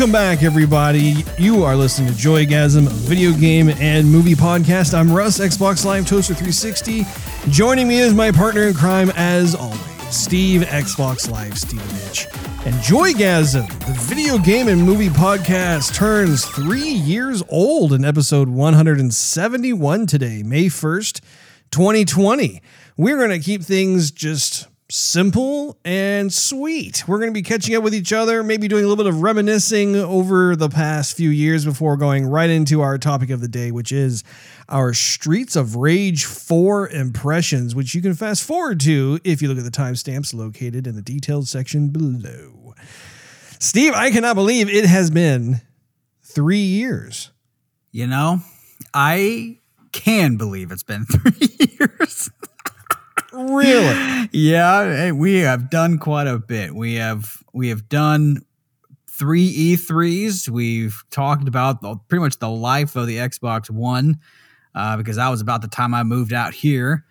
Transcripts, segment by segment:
Welcome back, everybody. You are listening to Joygasm, video game and movie podcast. I'm Russ, Xbox Live Toaster 360. Joining me is my partner in crime, as always, Steve, Xbox Live Stevenage. And Joygasm, the video game and movie podcast, turns three years old in episode 171 today, May 1st, 2020. We're going to keep things just simple and sweet. We're going to be catching up with each other, maybe doing a little bit of reminiscing over the past few years before going right into our topic of the day, which is our Streets of Rage 4 impressions, which you can fast forward to if you look at the timestamps located in the detailed section below. Steve, I cannot believe it has been three years. You know, I can believe it's been three years. Really? yeah, we have done quite a bit. We have we have done three E3s. We've talked about the, pretty much the life of the Xbox One uh, because that was about the time I moved out here,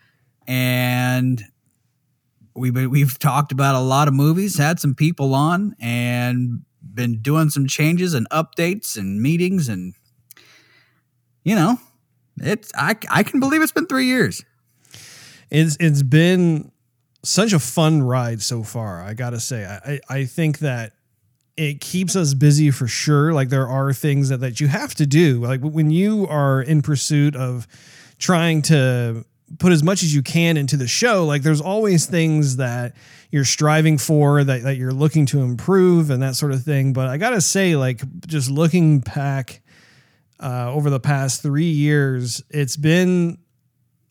and we've we've talked about a lot of movies, had some people on, and been doing some changes and updates and meetings, and you know, it's I I can believe it's been three years it's it's been such a fun ride so far. I gotta say, I I think that it keeps us busy for sure. Like there are things that that you have to do. Like when you are in pursuit of trying to put as much as you can into the show like there's always things that you're striving for that, that you're looking to improve and that sort of thing but i gotta say like just looking back uh, over the past three years it's been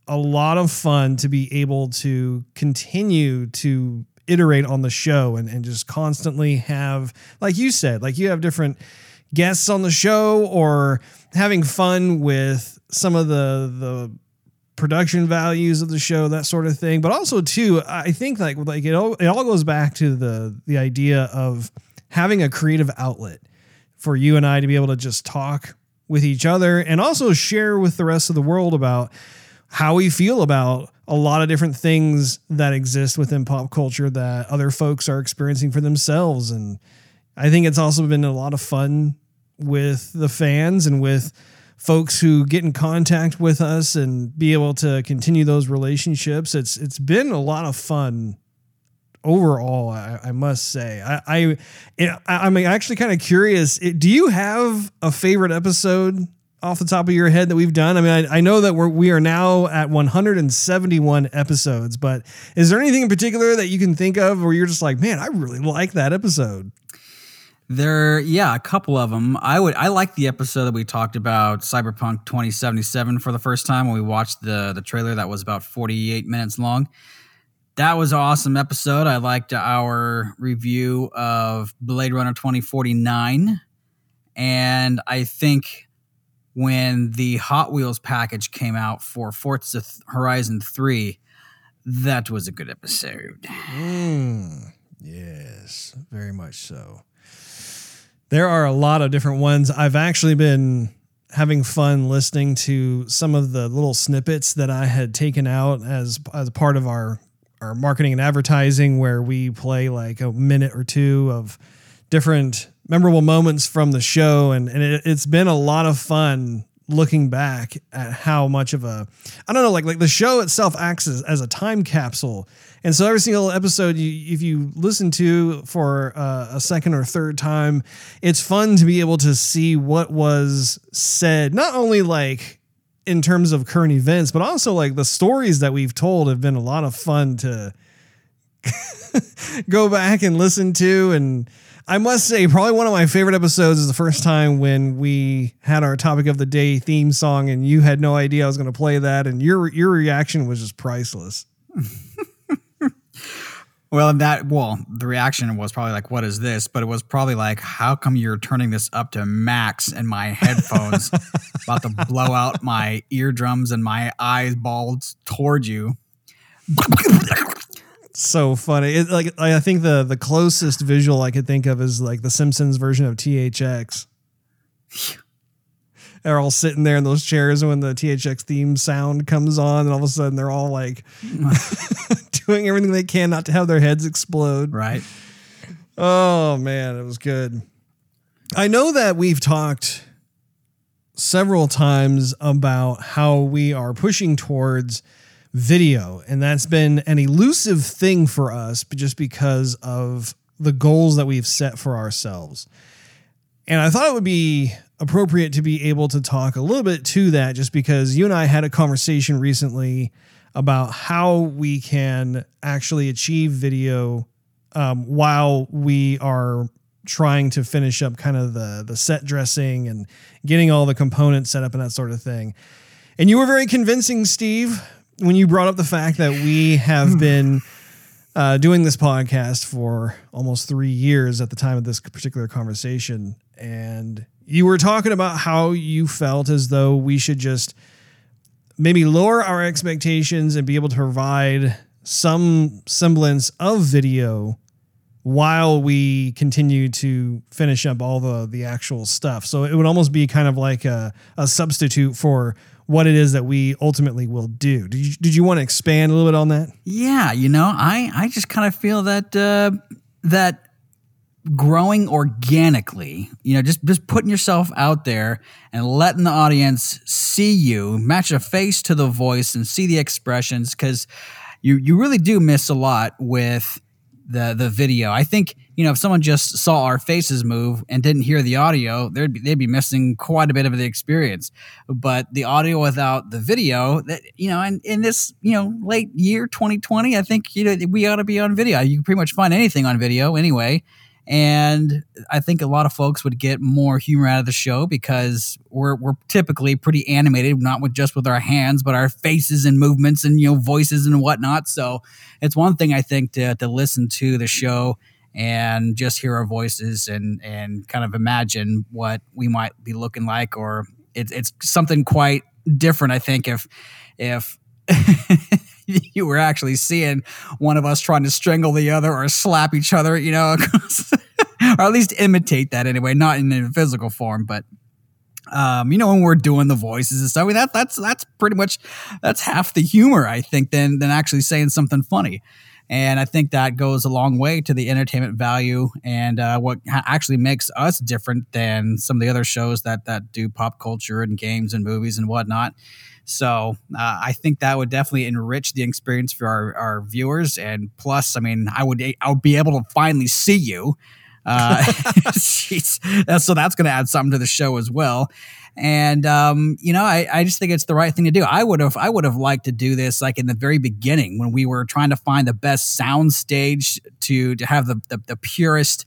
a lot of fun to be able to continue to iterate on the show and, and just constantly have, like you said, like you have different guests on the show or having fun with some of the the production values of the show, that sort of thing. But also too, I think like like it all it all goes back to the the idea of having a creative outlet for you and I to be able to just talk with each other and also share with the rest of the world about how we feel about a lot of different things that exist within pop culture that other folks are experiencing for themselves. And I think it's also been a lot of fun with the fans and with folks who get in contact with us and be able to continue those relationships. It's it's been a lot of fun overall. I, I must say, I, I I'm actually kind of curious. Do you have a favorite episode off the top of your head that we've done? I mean, I, I, know that we're we are now at 171 episodes, but is there anything in particular that you can think of where you're just like, man, I really like that episode? There, yeah, a couple of them. I would, I like the episode that we talked about Cyberpunk 2077 for the first time when we watched the the trailer that was about 48 minutes long. That was an awesome episode. I liked our review of Blade Runner 2049, and I think when the Hot Wheels package came out for Forza Horizon 3, that was a good episode. Mm, yes, very much so. There are a lot of different ones. I've actually been having fun listening to some of the little snippets that I had taken out as as part of our our marketing and advertising where we play like a minute or two of different memorable moments from the show, and, and it, it's been a lot of fun looking back at how much of a I don't know like like the show itself acts as, as a time capsule. And so every single episode you if you listen to for uh, a second or third time it's fun to be able to see what was said not only like in terms of current events but also like the stories that we've told have been a lot of fun to go back and listen to and I must say, probably one of my favorite episodes is the first time when we had our topic of the day theme song, and you had no idea I was going to play that, and your your reaction was just priceless. well, that well, the reaction was probably like, "What is this?" But it was probably like, "How come you're turning this up to max in my headphones, about to blow out my eardrums and my eyeballs toward you?" so funny. It, like I think the the closest visual I could think of is like the Simpsons version of THX. they're all sitting there in those chairs when the THX theme sound comes on, and all of a sudden they're all like doing everything they can not to have their heads explode. Right. Oh man, it was good. I know that we've talked several times about how we are pushing towards video, and that's been an elusive thing for us just because of the goals that we've set for ourselves. And I thought it would be appropriate to be able to talk a little bit to that just because you and I had a conversation recently about how we can actually achieve video um, while we are trying to finish up kind of the the set dressing and getting all the components set up and that sort of thing. And you were very convincing, Steve, when you brought up the fact that we have been uh, doing this podcast for almost three years at the time of this particular conversation, and you were talking about how you felt as though we should just maybe lower our expectations and be able to provide some semblance of video while we continue to finish up all the the actual stuff. So it would almost be kind of like a, a substitute for what it is that we ultimately will do. Did you, did you want to expand a little bit on that? Yeah, you know, I I just kind of feel that uh, that growing organically, you know, just just putting yourself out there and letting the audience see you, match a face to the voice and see the expressions cuz you you really do miss a lot with the the video. I think you know if someone just saw our faces move and didn't hear the audio, they'd be, they'd be missing quite a bit of the experience. But the audio without the video, that you know, and in this you know late year 2020, I think you know we ought to be on video. You can pretty much find anything on video anyway. And I think a lot of folks would get more humor out of the show because we're, we're typically pretty animated, not with just with our hands, but our faces and movements and you know voices and whatnot. So it's one thing I think to to listen to the show and just hear our voices and and kind of imagine what we might be looking like, or it's it's something quite different. I think if if you were actually seeing one of us trying to strangle the other or slap each other, you know, or at least imitate that anyway, not in a physical form, but um, you know, when we're doing the voices and stuff, I mean, that that's that's pretty much that's half the humor, I think, than than actually saying something funny. And I think that goes a long way to the entertainment value and uh, what ha- actually makes us different than some of the other shows that that do pop culture and games and movies and whatnot. So uh, I think that would definitely enrich the experience for our, our viewers. And plus, I mean, I would I would be able to finally see you. Uh, so that's going to add something to the show as well. And um, you know, I, I just think it's the right thing to do. I would have I would have liked to do this like in the very beginning when we were trying to find the best sound stage to to have the the, the purest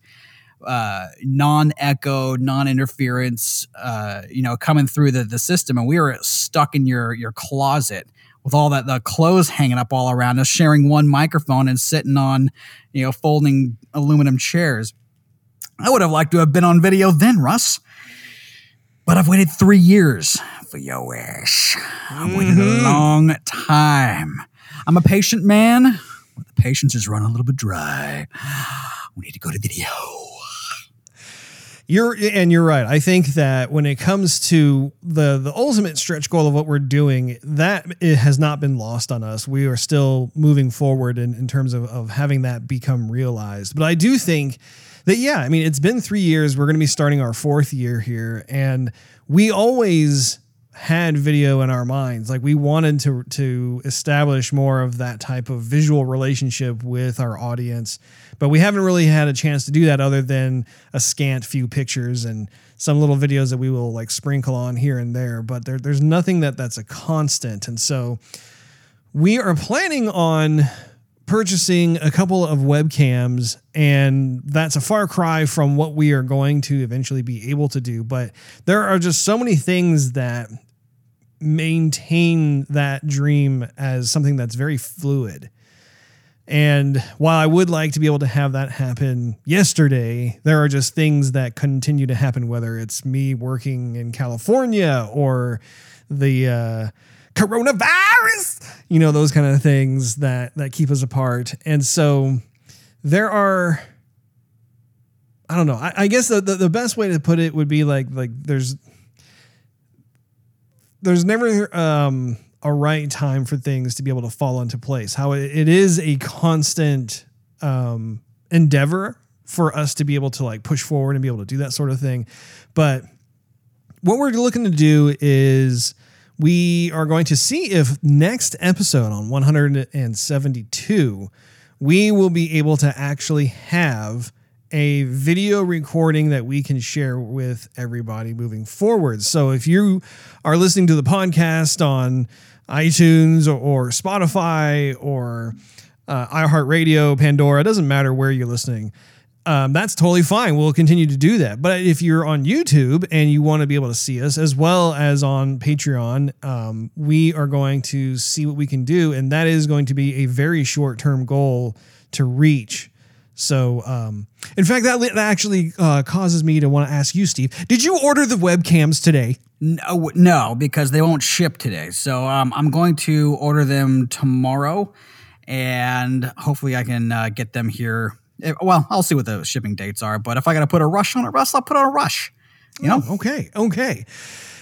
uh, non-echo, non-interference, uh, you know, coming through the, the system, and we were stuck in your your closet with all that the clothes hanging up all around us, sharing one microphone and sitting on, you know, folding aluminum chairs. I would have liked to have been on video then, Russ. But I've waited three years for your wish. I've waited Mm-hmm. a long time. I'm a patient man, but the patience is running a little bit dry. We need to go to video. You're and you're right. I think that when it comes to the the ultimate stretch goal of what we're doing, that it has not been lost on us. We are still moving forward in, in terms of, of having that become realized. But I do think that yeah, I mean it's been three years. We're gonna be starting our fourth year here, and we always had video in our minds. Like we wanted to to establish more of that type of visual relationship with our audience, but we haven't really had a chance to do that other than a scant few pictures and some little videos that we will like sprinkle on here and there. But there, there's nothing that that's a constant, and so we are planning on purchasing a couple of webcams and that's a far cry from what we are going to eventually be able to do. But there are just so many things that maintain that dream as something that's very fluid and while I would like to be able to have that happen yesterday, there are just things that continue to happen, whether it's me working in California or the uh, coronavirus, you know, those kind of things that that keep us apart. And so there are I don't know. I, I guess the, the, the best way to put it would be like like there's there's never um, a right time for things to be able to fall into place. How it, is a constant um, endeavor for us to be able to like push forward and be able to do that sort of thing. But what we're looking to do is we are going to see if next episode on 172 we will be able to actually have a video recording that we can share with everybody moving forward. So if you are listening to the podcast on iTunes or, Spotify or uh, iHeartRadio, Pandora, it doesn't matter where you're listening um, that's totally fine. We'll continue to do that. But if you're on YouTube and you want to be able to see us as well as on Patreon, um, we are going to see what we can do. And that is going to be a very short term goal to reach. So, um, in fact, that, that actually uh, causes me to want to ask you, Steve, did you order the webcams today? No, no, because they won't ship today. So um, I'm going to order them tomorrow, and hopefully I can uh, get them here Eh, well, I'll see what the shipping dates are, but if I got to put a rush on it, Russ, I'll put on a rush. You know? Oh, okay. Okay.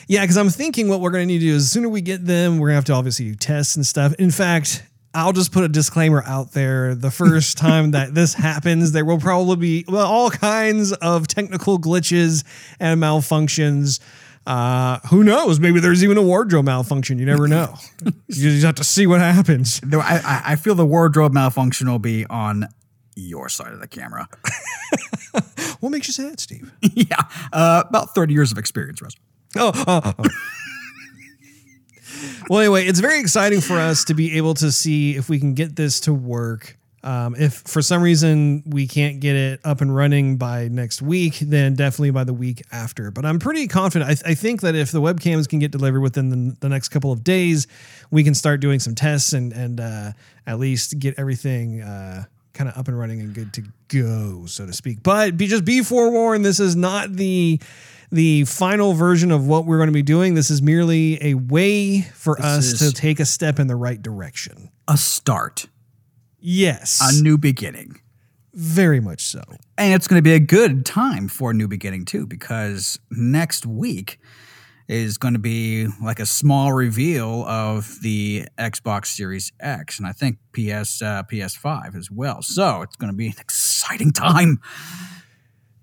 Yeah, because I'm thinking what we're going to need to do is the sooner we get them, we're going to have to obviously do tests and stuff. In fact, I'll just put a disclaimer out there. The first time that this happens, there will probably be well, all kinds of technical glitches and malfunctions. Uh, who knows? Maybe there's even a wardrobe malfunction. You never know. you just have to see what happens. I, I feel the wardrobe malfunction will be on your side of the camera. what makes you say that, Steve? yeah, uh, about 30 years of experience, Russ. Oh, oh, oh. Well, anyway, it's very exciting for us to be able to see if we can get this to work. Um, if for some reason we can't get it up and running by next week, then definitely by the week after. But I'm pretty confident. I, th- I think that if the webcams can get delivered within the, the, next couple of days, we can start doing some tests and and uh, at least get everything uh, kind of up and running and good to go, so to speak. But be just be forewarned, this is not the the final version of what we're going to be doing. This is merely a way for this us to take a step in the right direction. A start. Yes. A new beginning. Very much so. And it's going to be a good time for a new beginning, too, because next week is going to be like a small reveal of the Xbox Series X and I think PS uh, PS5 as well. So it's going to be an exciting time.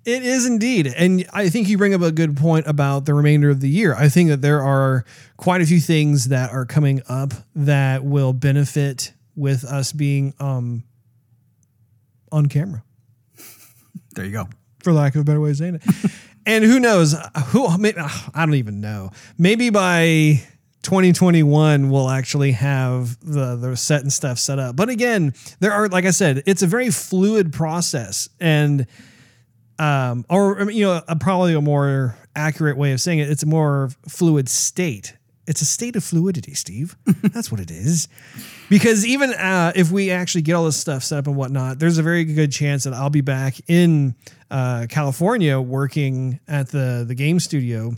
It is indeed. And I think you bring up a good point about the remainder of the year. I think that there are quite a few things that are coming up that will benefit with us being um, on camera. There you go. For lack of a better way of saying it. and who knows? Who maybe, I don't even know. Maybe by 2021 we'll actually have the the set and stuff set up. But again, there are like I said, it's a very fluid process and um or you know, a, probably a more accurate way of saying it, it's a more fluid state. It's a state of fluidity, Steve. That's what it is. Because even uh, if we actually get all this stuff set up and whatnot, there's a very good chance that I'll be back in uh, California working at the the game studio,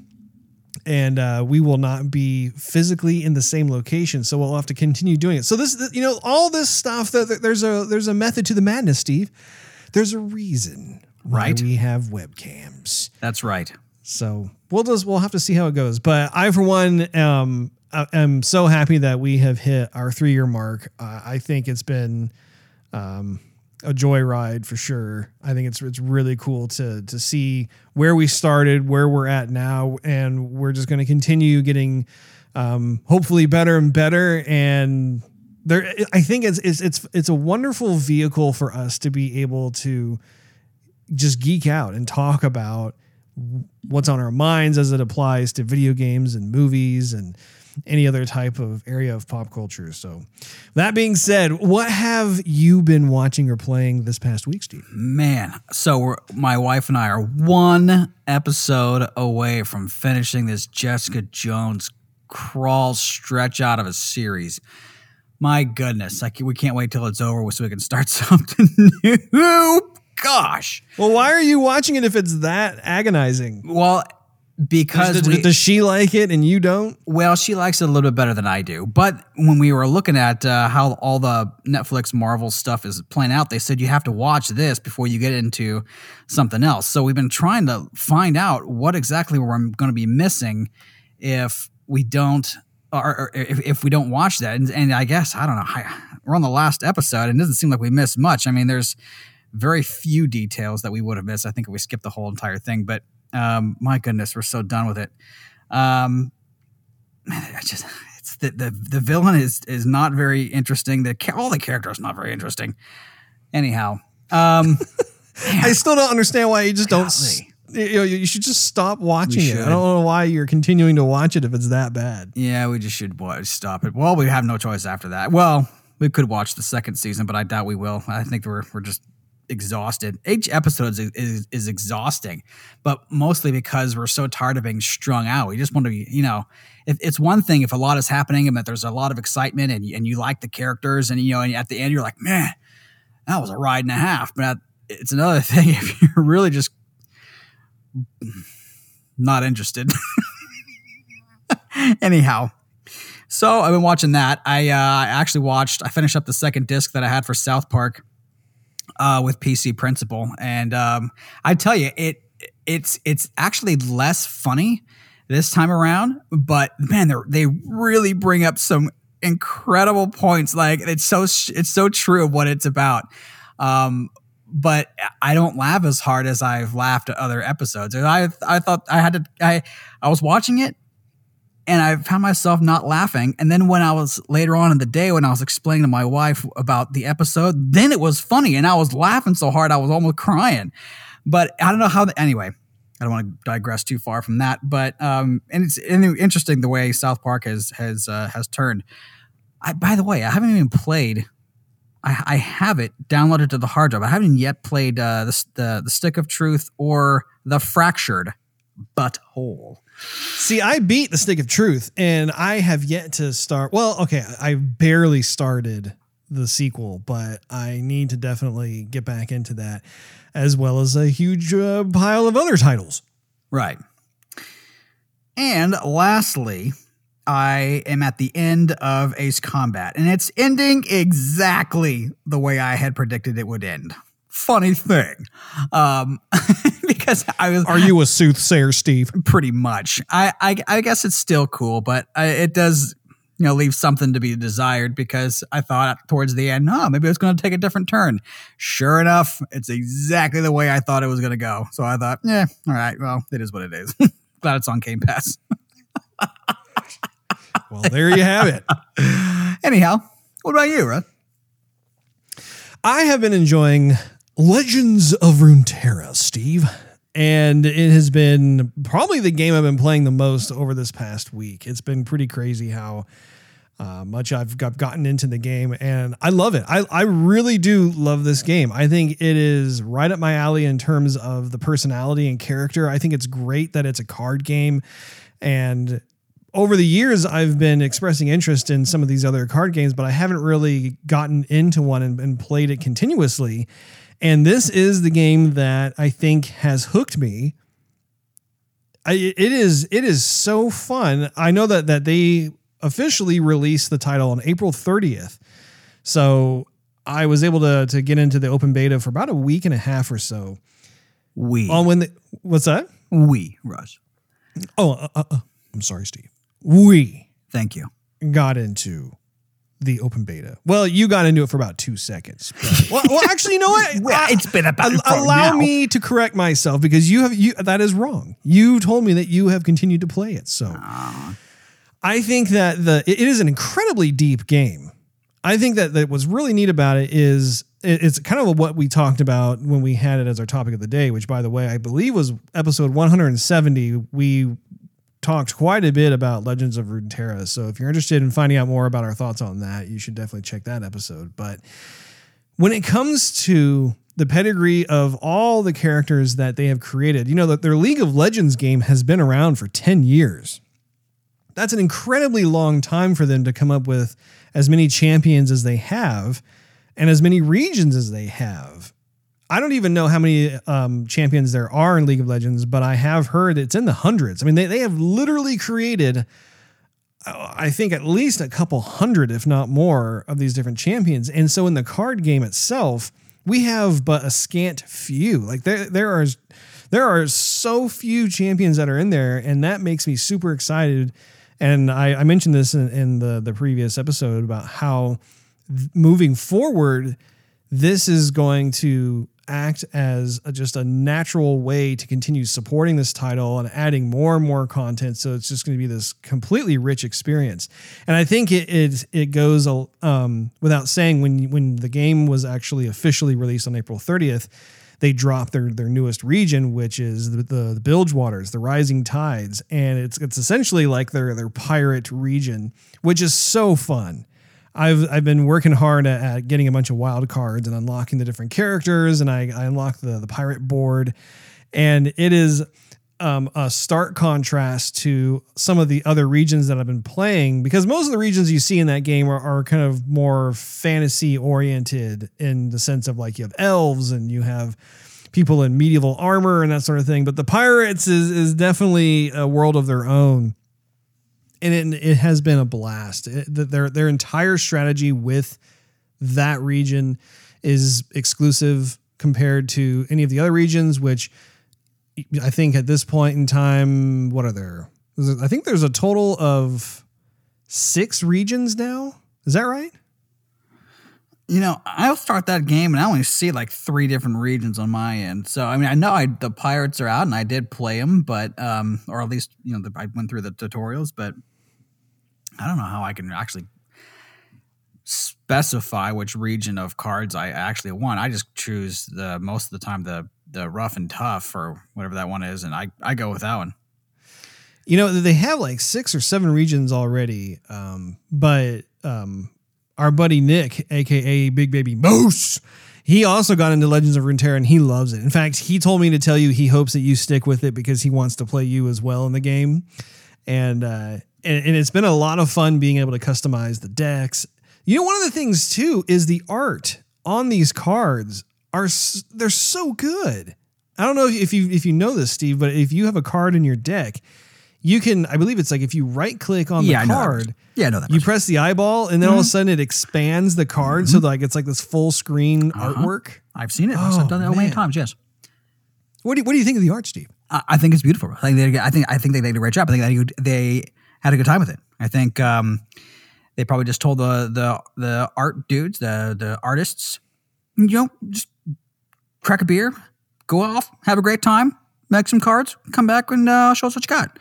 and uh, we will not be physically in the same location. So we'll have to continue doing it. So this, you know, all this stuff. That there's a there's a method to the madness, Steve. There's a reason right we have webcams. That's right. So we'll just we'll have to see how it goes. But I, for one, um, am so happy that we have hit our three year mark. Uh, I think it's been um, a joyride for sure. I think it's it's really cool to to see where we started, where we're at now, and we're just going to continue getting um, hopefully better and better. And there, I think it's it's it's it's a wonderful vehicle for us to be able to just geek out and talk about what's on our minds as it applies to video games and movies and any other type of area of pop culture. So, that being said, what have you been watching or playing this past week, Steve? Man, so my wife and I are one episode away from finishing this Jessica Jones crawl stretch out of a series. My goodness, like we can't wait till it's over so we can start something new gosh. Well, why are you watching it if it's that agonizing? Well, because does, we, does, she like it and you don't? Well, she likes it a little bit better than I do. But when we were looking at uh, how all the Netflix Marvel stuff is playing out, they said you have to watch this before you get into something else. So we've been trying to find out what exactly we're going to be missing if we don't or, or if, if, we don't watch that. And, and I guess I don't know. I, we're on the last episode, and it doesn't seem like we missed much. I mean, there's very few details that we would have missed. I think if we skipped the whole entire thing, but um, my goodness, we're so done with it. Um, man, I just it's the, the the villain is is not very interesting. The all the characters not very interesting. Anyhow, um, I still don't understand why you just don't. You, know, you should just stop watching it. I don't know why you're continuing to watch it if it's that bad. Yeah, we just should watch, stop it. Well, we have no choice after that. Well, we could watch the second season, but I doubt we will. I think we're we're just exhausted. Each episode is, is, is exhausting, but mostly because we're so tired of being strung out. We just want to be, you know, if, it's one thing if a lot is happening and that there's a lot of excitement and, and you like the characters and, you know, and at the end you're like, man, that was a ride and a half. But it's another thing if you're really just not interested. Anyhow, so I've been watching that. I uh, actually watched. I finished up the second disc that I had for South Park uh, with PC Principal, and um, I tell you, it it's it's actually less funny this time around. But man, they they really bring up some incredible points. Like it's so it's so true of what it's about. Um, but I don't laugh as hard as I've laughed at other episodes. I I thought I had to I I was watching it and I found myself not laughing. And then when I was later on in the day when I was explaining to my wife about the episode, then it was funny and I was laughing so hard I was almost crying. But I don't know how. The, anyway, I don't want to digress too far from that. But um, and it's interesting the way South Park has has uh, has turned. I, by the way, I haven't even played I, I have it downloaded to the hard drive. I haven't yet played uh, the, the the Stick of Truth or the Fractured But Whole. See, I beat the Stick of Truth, and I have yet to start. Well, okay, I barely started the sequel, but I need to definitely get back into that, as well as a huge uh, pile of other titles. Right. And lastly, I am at the end of Ace Combat, and it's ending exactly the way I had predicted it would end. Funny thing, um, because I was. Are you a soothsayer, Steve? Pretty much. I I, I guess it's still cool, but I, it does you know leave something to be desired because I thought towards the end, oh, maybe it's going to take a different turn. Sure enough, it's exactly the way I thought it was going to go. So I thought, yeah, all right, well, it is what it is. Glad it's on Game Pass. Well, there you have it. Anyhow, what about you, Russ? I have been enjoying Legends of Runeterra, Steve. And it has been probably the game I've been playing the most over this past week. It's been pretty crazy how uh, much I've got, gotten into the game, and I love it. I, I really do love this game. I think it is right up my alley in terms of the personality and character. I think it's great that it's a card game, and over the years, I've been expressing interest in some of these other card games, but I haven't really gotten into one and, and, played it continuously. And this is the game that I think has hooked me. I, it is it is so fun. I know that that they officially released the title on April 30th, so I was able to to get into the open beta for about a week and a half or so. We on when the, what's that? We Rush. Oh, uh, uh, uh I'm sorry, Steve we thank you got into the open beta. Well, you got into it for about two seconds. well, well, actually, you know what? well, it's been about. allow now. me to correct myself because you have you that is wrong. You told me that you have continued to play it, so Aww. I think that the it is an incredibly deep game. I think that that what's really neat about it is it's kind of what we talked about when we had it as our topic of the day, which by the way I believe was episode 170. We talked quite a bit about Legends of Runeterra. So if you're interested in finding out more about our thoughts on that, you should definitely check that episode. But when it comes to the pedigree of all the characters that they have created, you know that their League of Legends game has been around for 10 years. That's an incredibly long time for them to come up with as many champions as they have and as many regions as they have. I don't even know how many um, champions there are in League of Legends, but I have heard it's in the hundreds. I mean, they, they have literally created, uh, I think, at least a couple hundred, if not more, of these different champions. And so in the card game itself, we have but a scant few. Like there, there are there are so few champions that are in there, and that makes me super excited. And I, I mentioned this in, in the the previous episode about how moving forward, this is going to act as a, just a natural way to continue supporting this title and adding more and more content. So it's just going to be this completely rich experience. And I think it it, it goes um, without saying when when the game was actually officially released on April 30th, they dropped their their newest region, which is the, the, the Bilge Waters, the Rising Tides, and it's it's essentially like their their pirate region, which is so fun. I've I've been working hard at, at, getting a bunch of wild cards and unlocking the different characters, and I, I unlocked the the pirate board, and it is um, a stark contrast to some of the other regions that I've been playing because most of the regions you see in that game are, are kind of more fantasy oriented in the sense of like you have elves and you have people in medieval armor and that sort of thing. But the pirates is is definitely a world of their own and it, it has been a blast. It, their their entire strategy with that region is exclusive compared to any of the other regions, which I think at this point in time, what are there? I think there's a total of six regions now. Is that right? You know, I'll start that game and I only see like three different regions on my end. So I mean, I know I, the pirates are out and I did play them, but um, or at least you know the, I went through the tutorials, but I don't know how I can actually specify which region of cards I actually want. I just choose the most of the time the the rough and tough or whatever that one is, and I I go with that one. You know, they have like six or seven regions already, um, but um, our buddy Nick, aka Big Baby Moose, he also got into Legends of Runeterra and he loves it. In fact, he told me to tell you he hopes that you stick with it because he wants to play you as well in the game. And uh, and, and it's been a lot of fun being able to customize the decks. You know, one of the things too is the art on these cards are they're so good. I don't know if you if you know this, Steve, but if you have a card in your deck, you can I believe it's like if you right click on yeah, the card, yeah, I know that. You press the eyeball, and then mm-hmm. all of a mm-hmm. sudden it expands the card, mm-hmm. so like it's like this full screen uh-huh. artwork. I've seen it. Oh, I've done that many times. Yes. What do you, What do you think of the art, Steve? I, I think it's beautiful. I think they, I think I think they did a great job. I think they they had a good time with it. I think um, they probably just told the the the art dudes, the the artists, you know, just crack a beer, go off, have a great time, make some cards, come back and uh, show us what you got.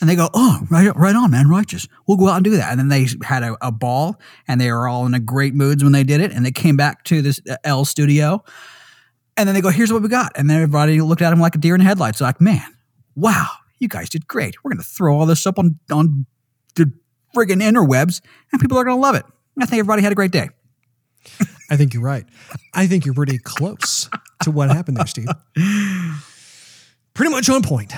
And they go, oh, right, right on, man, righteous. We'll go out and do that. And then they had a, a ball, and they were all in a great moods when they did it. And they came back to this uh, L studio, and then they go, here's what we got. And then everybody looked at him like a deer in the headlights. Like, man, wow, you guys did great. We're going to throw all this up on, on the friggin' interwebs and people are going to love it. I think everybody had a great day. I think you're right. I think you're pretty close to what happened there, Steve. Pretty much on point.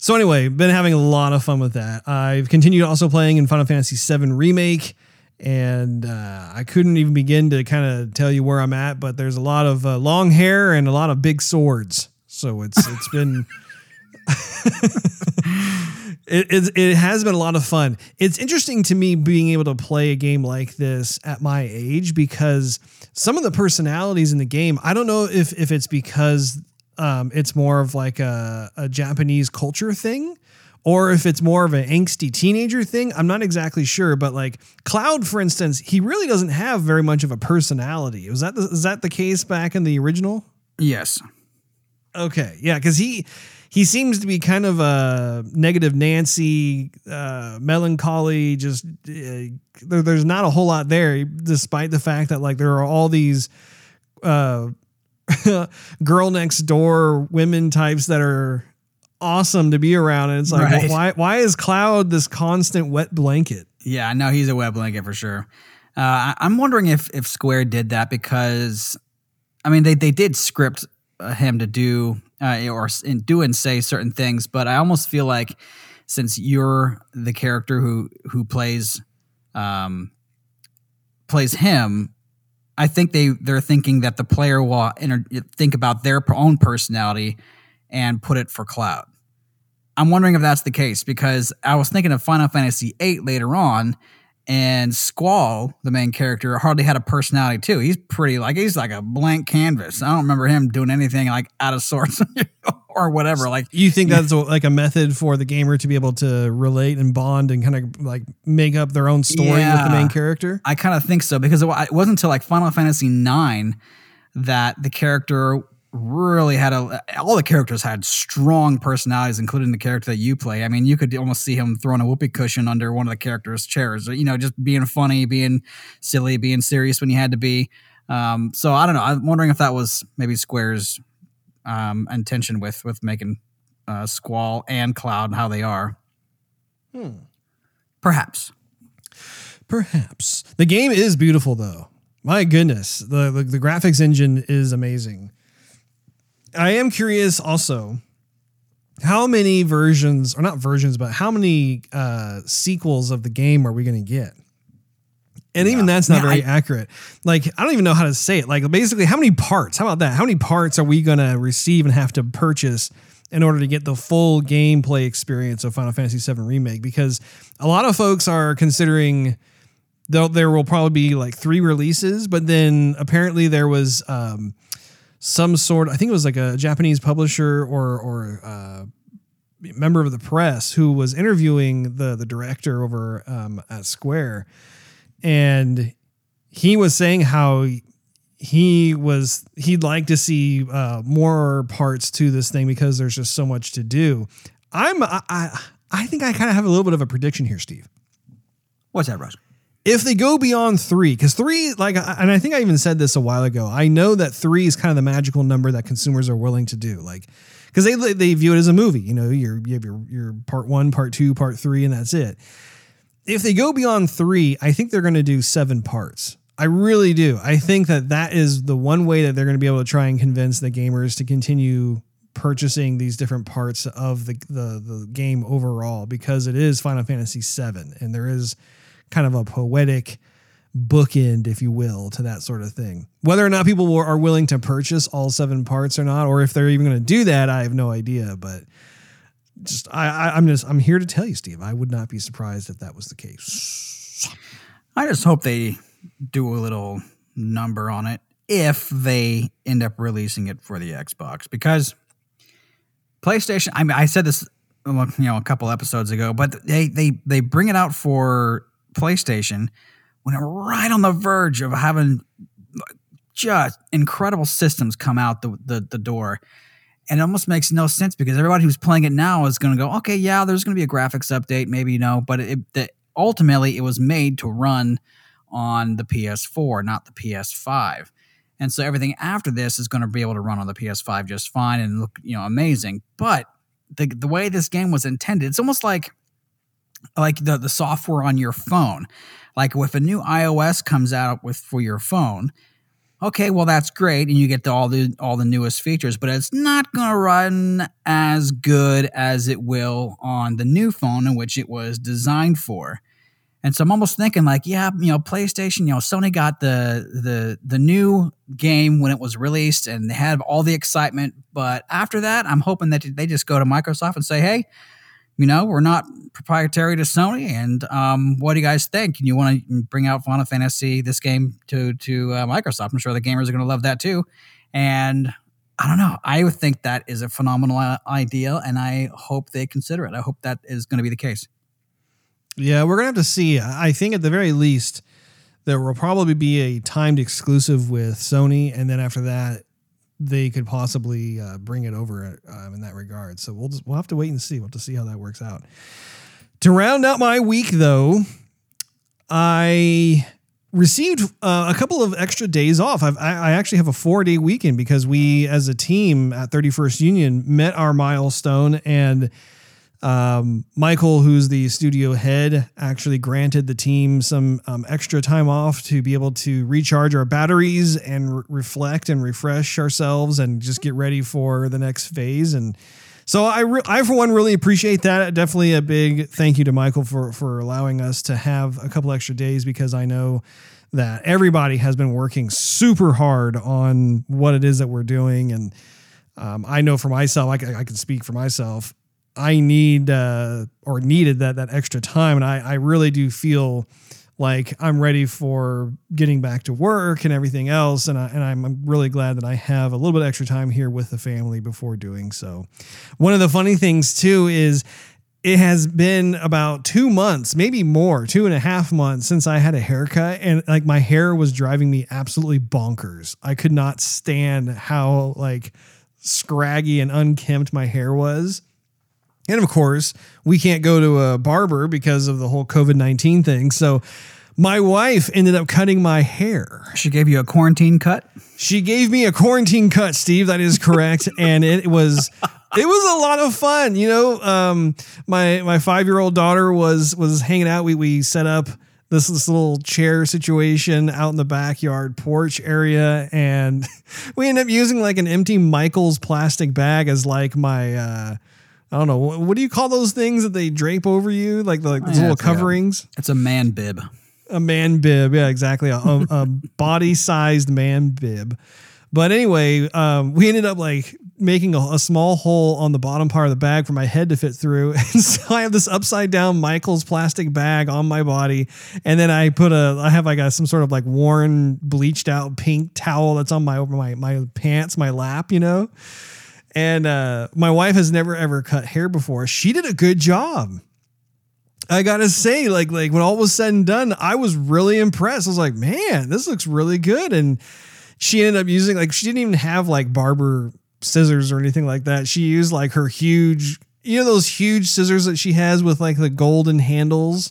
So anyway, been having a lot of fun with that. I've continued also playing in Final Fantasy VII Remake, and uh, I couldn't even begin to kind of tell you where I'm at. But there's a lot of uh, long hair and a lot of big swords, so it's it's been it, it has been a lot of fun. It's interesting to me being able to play a game like this at my age because some of the personalities in the game, I don't know if if it's because um, it's more of like a, a Japanese culture thing or if it's more of an angsty teenager thing. I'm not exactly sure, but like Cloud, for instance, he really doesn't have very much of a personality. Was that the, is that the case back in the original? Yes. Okay, yeah, because he he seems to be kind of a negative Nancy, uh, melancholy. Just uh, there, there's not a whole lot there, despite the fact that like there are all these uh, girl next door women types that are awesome to be around, and it's like right. why why is Cloud this constant wet blanket? Yeah, no, he's a wet blanket for sure. Uh, I'm wondering if if Square did that because, I mean, they they did script uh, him to do uh, or do and say certain things, but I almost feel like since you're the character who who plays um, plays him, I think they they're thinking that the player will inter- think about their own personality and put it for Cloud. I'm wondering if that's the case because I was thinking of Final Fantasy VIII later on, and Squall, the main character, hardly had a personality too. He's pretty like he's like a blank canvas. I don't remember him doing anything like out of sorts or whatever. Like you think that's like a method for the gamer to be able to relate and bond and kind of like make up their own story yeah, with the main character? I kind of think so because it wasn't until like Final Fantasy IX that the character really had a all the characters had strong personalities including the character that you play. I mean you could almost see him throwing a whoopee cushion under one of the characters chairs you know just being funny being silly being serious when you had to be. Um, so i don't know. I'm wondering if that was maybe square's um, intention with with making uh, squall and cloud and how they are Hmm. perhaps Perhaps the game is beautiful though. My goodness, the, the the graphics engine is amazing. I am curious also how many versions, or not versions, but how many uh, sequels of the game are we going to get? And even that's not Yeah, very I- accurate. Like, I don't even know how to say it. Like, basically, how many parts? How about that? How many parts are we going to receive and have to purchase in order to get the full gameplay experience of Final Fantasy VII Remake? Because a lot of folks are considering though there will probably be like three releases, but then apparently there was um, some sort. I think it was like a Japanese publisher or or uh, member of the press who was interviewing the the director over um, at Square, and he was saying how he was he'd like to see uh, more parts to this thing because there's just so much to do. I'm I I, think I kind of have a little bit of a prediction here, Steve what's that rush if they go beyond three, because three, like, I- and I think I even said this a while ago. I know that three is kind of the magical number that consumers are willing to do, like, because they they view it as a movie. You know, you're, you have your your part one, part two, part three, and that's it. If they go beyond three, I think they're going to do seven parts. I really do. I think that that is the one way that they're going to be able to try and convince the gamers to continue purchasing these different parts of the the, the game overall because it is Final Fantasy VII and there is kind of a poetic bookend, if you will, to that sort of thing. Whether or not people are willing to purchase all seven parts or not, or if they're even going to do that, I have no idea. But just I, I, I'm just I'm here to tell you, Steve. I would not be surprised if that was the case. I just hope they do a little number on it if they end up releasing it for the Xbox because PlayStation. I mean, I said this, you know, a couple episodes ago, but they they they bring it out for PlayStation when they're right on the verge of having just incredible systems come out the the, the door. And it almost makes no sense because everybody who's playing it now is going to go, okay, yeah, there's going to be a graphics update, maybe you know, but it, ultimately it was made to run on the PS4, not the PS5. And so everything after this is going to be able to run on the PS5 just fine and look, you know, amazing. But the the way this game was intended, it's almost like like the the software on your phone. Like if a new iOS comes out with for your phone, okay, well that's great, and you get the, all the all the newest features, but it's not going to run as good as it will on the new phone in which it was designed for. And so I'm almost thinking like, yeah, you know, PlayStation, you know, Sony got the the the new game when it was released and they had all the excitement, but after that, I'm hoping that they just go to Microsoft and say, "Hey, you know, we're not proprietary to Sony, and um, what do you guys think? And you want to bring out Final Fantasy, this game, to to uh, Microsoft? I'm sure the gamers are going to love that too. And I don't know. I think that is a phenomenal uh, idea, and I hope they consider it. I hope that is going to be the case. Yeah, we're gonna have to see. I think at the very least, there will probably be a timed exclusive with Sony, and then after that, they could possibly uh, bring it over um, in that regard. So we'll just we'll have to wait and see. We'll have to see how that works out. To round out my week, though, I received uh, a couple of extra days off. I've, I, I actually have a four day weekend because we, as a team at 31st Union, met our milestone and um, Michael, who's the studio head, actually granted the team some um, extra time off to be able to recharge our batteries and re- reflect and refresh ourselves and just get ready for the next phase. And so I, re- I for one, really appreciate that. Definitely a big thank you to Michael for for allowing us to have a couple extra days because I know that everybody has been working super hard on what it is that we're doing and. Um, I know for myself, I I can speak for myself. I need uh, or needed that that extra time, and I, I really do feel like I'm ready for getting back to work and everything else, and I, and I'm, really glad that I have a little bit extra time here with the family before doing so. One of the funny things too is it has been about two months, maybe more, two and a half months since I had a haircut, and like my hair was driving me absolutely bonkers. I could not stand how like scraggy and unkempt my hair was. And of course, we can't go to a barber because of the whole COVID 19 thing. So my wife ended up cutting my hair. She gave you a quarantine cut? She gave me a quarantine cut, Steve. That is correct. and it was it was a lot of fun. You know, um, my my five year old daughter was was hanging out. We we set up this this little chair situation out in the backyard porch area, and we ended up using like an empty Michaels plastic bag as like my. Uh, I don't know what, what do you call those things that they drape over you, like the, like those Yeah, little it's like a- coverings. It's a man bib. A man bib, yeah, exactly. A, a, a body-sized man bib. But anyway, um, we ended up like making a, a small hole on the bottom part of the bag for my head to fit through, and so I have this upside down Michael's plastic bag on my body, and then I put a, I have like a some sort of like worn, bleached out pink towel that's on my over my my pants, my lap, you know. And uh, my wife has never ever cut hair before. She did a good job. I gotta say, like, like when all was said and done, I was really impressed. I was like, man, this looks really good. And she ended up using like she didn't even have like barber scissors or anything like that. She used like her huge, you know, those huge scissors that she has with like the golden handles.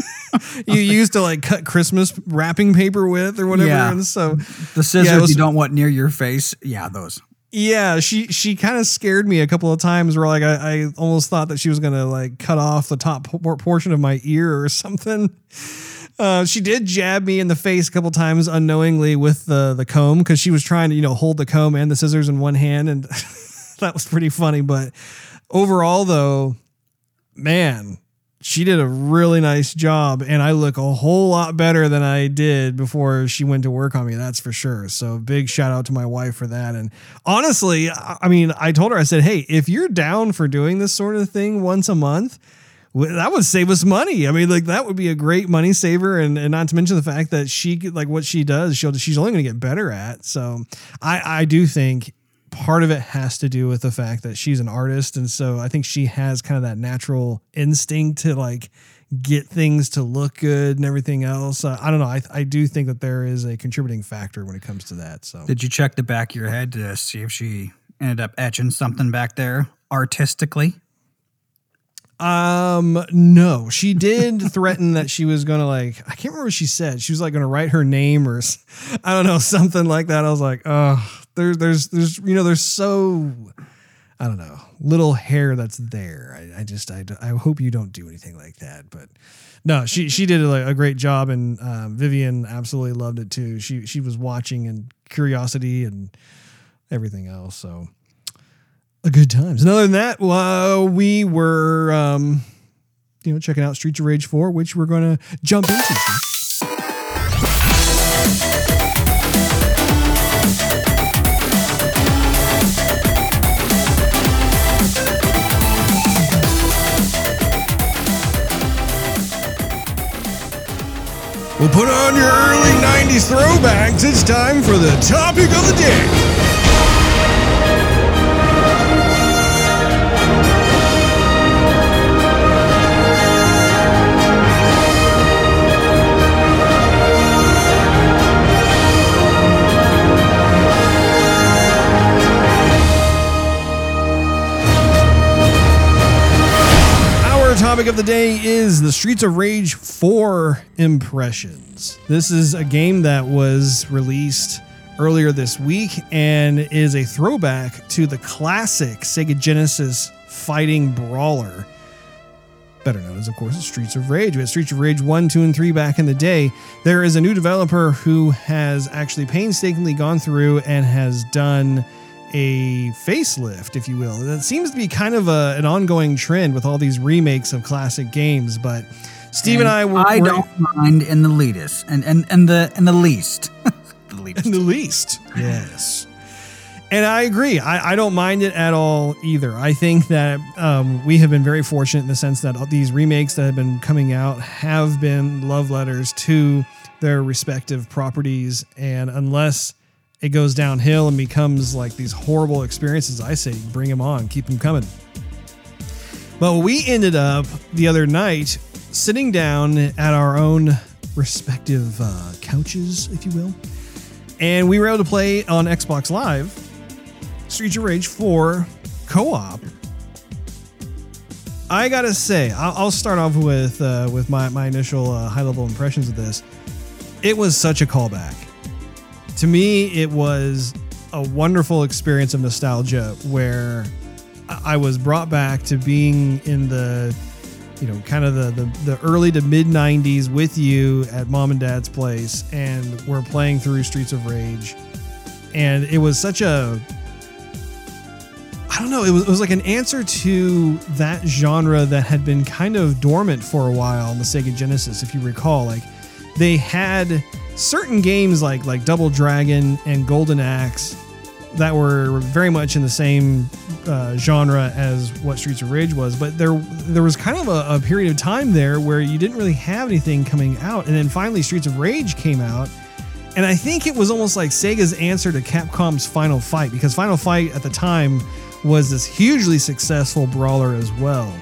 you used to like cut Christmas wrapping paper with or whatever. Yeah. And so The scissors Yeah, was- you don't want near your face. Yeah, those. Yeah, she she kind of scared me a couple of times. Where like I, I almost thought that she was gonna like cut off the top por- portion of my ear or something. Uh, she did jab me in the face a couple times unknowingly with the the comb because she was trying to you know hold the comb and the scissors in one hand, and that was pretty funny. But overall, though, man, she did a really nice job, and I look a whole lot better than I did before she went to work on me. That's for sure. So big shout out to my wife for that. And honestly, I mean, I told her, I said, hey, if you're down for doing this sort of thing once a month. That would save us money. I mean, like that would be a great money saver, and, and not to mention the fact that she like what she does, she'll she's only going to get better at. So, I I do think part of it has to do with the fact that she's an artist and so i think she has kind of that natural instinct to like get things to look good and everything else uh, i don't know I, I do think that there is a contributing factor when it comes to that so Did you check the back of your head to see if she ended up etching something back there artistically? Um, no, she did threaten that she was gonna like I can't remember what she said. She was like gonna write her name or I don't know something like that. I was like, oh, there's there's there's you know there's so I don't know little hair that's there. I, I just I, I hope you don't do anything like that. But no, she she did a, a great job and um, Vivian absolutely loved it too. She she was watching and curiosity and everything else. So a good times. And other than that, uh, we were, um, you know, checking out Streets of Rage 4, which we're to jump into. Put on your early 90s throwbacks. It's time for the topic of the day. Topic of the day is the Streets of Rage 4 impressions. This is a game that was released earlier this week and is a throwback to the classic Sega Genesis fighting brawler. Better known as, of course, Streets of Rage. We had Streets of Rage 1, 2, and 3 back in the day. There is a new developer who has actually painstakingly gone through and has done a facelift, if you will. That seems to be kind of a, an ongoing trend with all these remakes of classic games. But Steve and, I were, I were don't mind in the least and and and the in the least. the least. in the least. Yes. And I agree. I, I don't mind it at all either. I think that um, we have been very fortunate in the sense that these remakes that have been coming out have been love letters to their respective properties. And unless it goes downhill and becomes like these horrible experiences, I say bring them on, keep them coming. But we ended up the other night sitting down at our own respective uh, couches, if you will, and we were able to play on Xbox Live Streets of Rage 4 co op. I gotta say, I'll, start off with uh, with my, my initial uh, high level impressions of this. It was such a callback. To me, it was a wonderful experience of nostalgia where I was brought back to being in the, you know, kind of the, the, the early to mid 90s with you at mom and dad's place, and we're playing through Streets of Rage. And it was such a, I don't know, it was, it was like an answer to that genre that had been kind of dormant for a while on the Sega Genesis, if you recall. Like, they had certain games like like Double Dragon and Golden Axe that were very much in the same uh, genre as what Streets of Rage was, but there there was kind of a, a, period of time there where you didn't really have anything coming out, and then finally Streets of Rage came out, and I think it was almost like Sega's answer to Capcom's Final Fight because Final Fight at the time was this hugely successful brawler as well,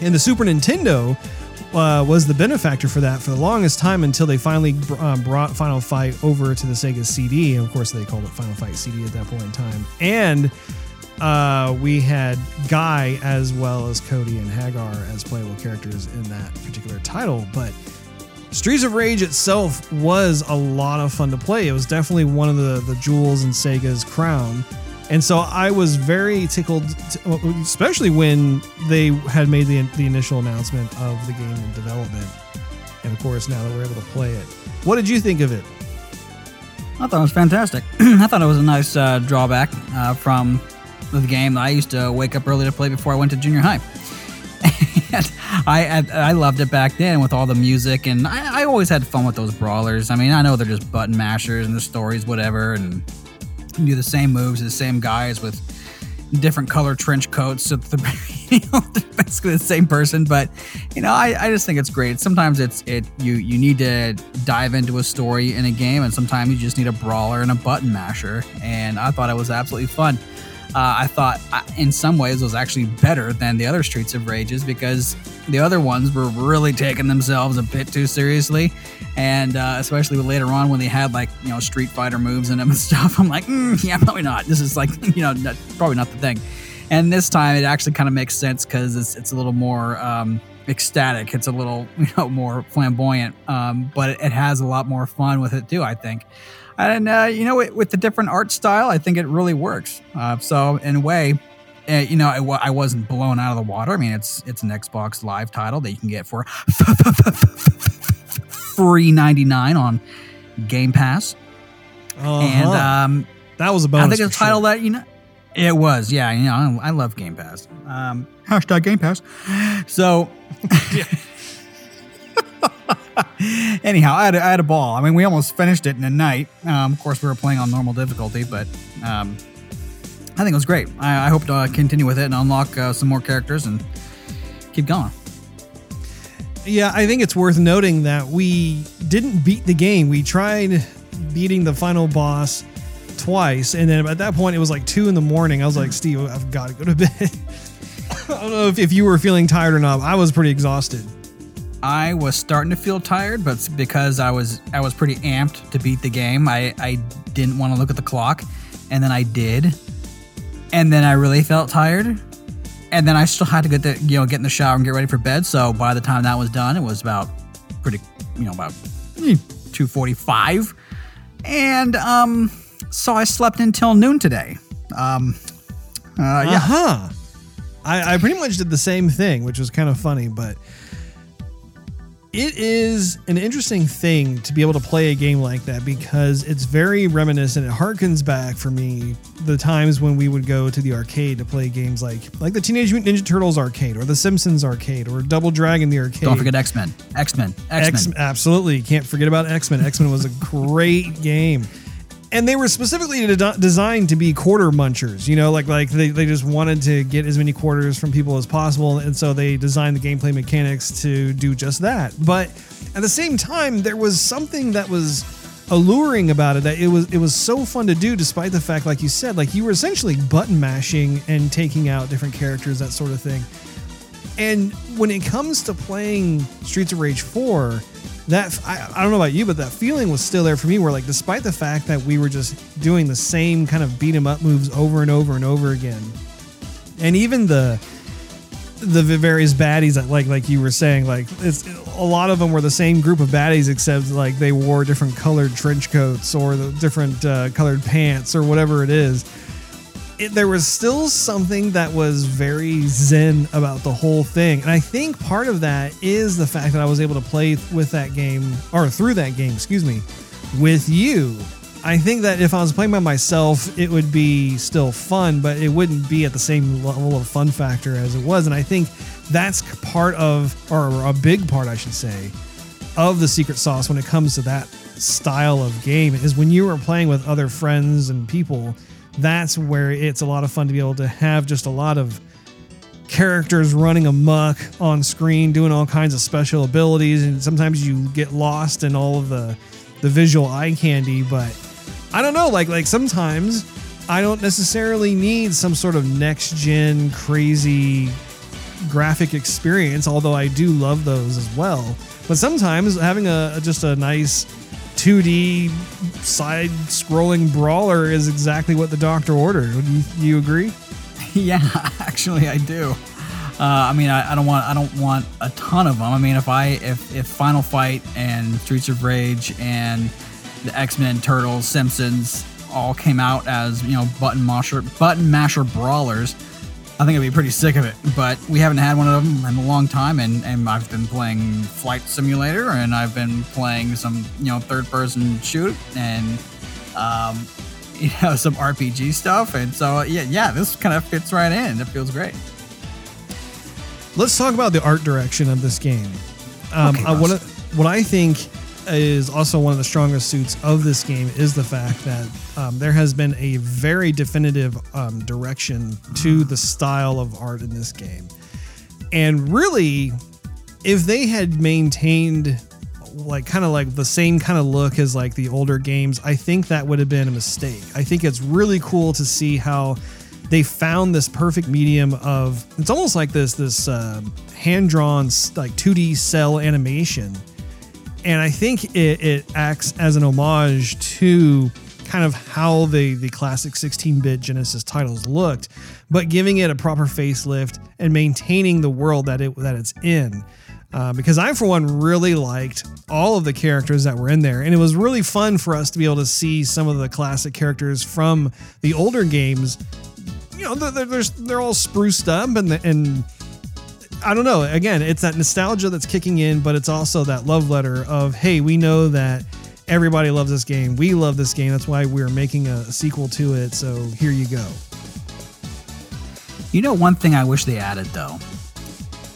and the Super Nintendo uh, was the benefactor for that for the longest time until they finally uh, brought Final Fight over to the Sega CD. And of course, they called it Final Fight CD at that point in time. And uh, we had Guy as well as Cody and Haggar as playable characters in that particular title. But Streets of Rage itself was a lot of fun to play. It was definitely one of the, the jewels in Sega's crown. And so I was very tickled, especially when they had made the, the initial announcement of the game in development. And of course, now that we're able to play it. What did you think of it? I thought it was fantastic. I thought it was a nice uh, drawback uh, from the game that I used to wake up early to play before I went to junior high. I, I, I loved it back then with all the music, and I, I always had fun with those brawlers. I mean, I know they're just button mashers and the stories, whatever, and do the same moves, the same guys with different color trench coats. So they're, you know, basically the same person. But you know, I, I just think it's great. Sometimes it's it you you need to dive into a story in a game, and sometimes you just need a brawler and a button masher. And I thought it was absolutely fun. Uh, I thought uh, in some ways it was actually better than the other Streets of Rages because the other ones were really taking themselves a bit too seriously, and uh, especially later on when they had like you know Street Fighter moves in them and stuff. I'm like, mm, yeah, probably not. This is like you know not, probably not the thing. And this time it actually kind of makes sense because it's it's a little more. Um, ecstatic it's a little you know more flamboyant um, but it, it has a lot more fun with it too i think and uh, you know, with the different art style, I think it really works. Uh, so in a way, uh, you know, I, I, wasn't blown out of the water. I mean, it's it's an Xbox Live title that you can get for free ninety nine on Game Pass. Uh-huh. And um, that was a bonus. I think it's a title sure. that you know. It was, yeah. You know, I, I love Game Pass. Um, hashtag Game Pass. So. Anyhow, I had, a, I had a ball. I mean, we almost finished it in a night. Um, of course, we were playing on normal difficulty, but um, I think it was great. I, I hope to uh, continue with it and unlock uh, some more characters and keep going. Yeah, I think it's worth noting that we didn't beat the game. We tried beating the final boss twice, and then at that point it was like two in the morning. I was like, Steve, I've got to go to bed. I don't know if, if you were feeling tired or not. I was pretty exhausted. I was starting to feel tired, but because I was I was pretty amped to beat the game, I, I didn't want to look at the clock, and then I did, and then I really felt tired, and then I still had to get the you know get in the shower and get ready for bed. So by the time that was done, it was about pretty you know about two forty five, and um so I slept until noon today. Um, uh, yeah. Uh-huh. I, I pretty much did the same thing, which was kind of funny, but it is an interesting thing to be able to play a game like that because it's very reminiscent. It harkens back for me the times when we would go to the arcade to play games like like the Teenage Mutant Ninja Turtles arcade or the Simpsons arcade or Double Dragon the arcade. Don't forget X Men. X Men. X Men. Absolutely, can't forget about X Men. X Men was a great game and they were specifically de- designed to be quarter munchers you know like like they, they just wanted to get as many quarters from people as possible. And so they designed the gameplay mechanics to do just that. But at the same time there was something that was alluring about it that it was it was so fun to do despite the fact like you said like you were essentially button mashing and taking out different characters that sort of thing And when it comes to playing Streets of Rage 4, that I, I don't know about you, but that feeling was still there for me. Where like, despite the fact that we were just doing the same kind of beat 'em up moves over and over and over again, and even the the various baddies that like like you were saying like it's a lot of them were the same group of baddies except like they wore different colored trench coats or the different uh, colored pants or whatever it is it, there was still something that was very zen about the whole thing and i think part of that is the fact that i was able to play with that game or through that game excuse me with you I think that if I was playing by myself, it would be still fun, but it wouldn't be at the same level of fun factor as it was. And I think that's part of, or a big part, I should say, of the secret sauce when it comes to that style of game is when you are playing with other friends and people. That's where it's a lot of fun to be able to have just a lot of characters running amok on screen, doing all kinds of special abilities, and sometimes you get lost in all of the the visual eye candy, but I don't know, like like sometimes I don't necessarily need some sort of next gen crazy graphic experience, although I do love those as well. But sometimes having a just a nice 2D side scrolling brawler is exactly what the doctor ordered. Do you, you agree? Yeah, actually, I do. Uh, I mean, I, I, don't want I don't want a ton of them. I mean, if I if if Final Fight and Streets of Rage and the X Men, Turtles, Simpsons all came out as you know button masher button masher brawlers. I think I'd be pretty sick of it, but we haven't had one of them in a long time, and, and I've been playing Flight Simulator, and I've been playing some you know third person shoot, and um, you know some RPG stuff, and so yeah, yeah, this kind of fits right in. It feels great. Let's talk about the art direction of this game. Um, okay, I, what, what I think is also one of the strongest suits of this game is the fact that um, there has been a very definitive um, direction to the style of art in this game. And really, if they had maintained like kind of like the same kind of look as like the older games, I think that would have been a mistake. I think it's really cool to see how they found this perfect medium of it's almost like this this uh, hand drawn like 2D cel animation and I think it, it acts as an homage to kind of how the the classic 16-bit Genesis titles looked, but giving it a proper facelift and maintaining the world that it that it's in. Uh, because I, for one, really liked all of the characters that were in there, and it was really fun for us to be able to see some of the classic characters from the older games. You know, they're, they're, they're all spruced up and and I don't know. Again, it's that nostalgia that's kicking in, but it's also that love letter of, hey, we know that everybody loves this game. We love this game. That's why we're making a sequel to it. So here you go. You know, one thing I wish they added though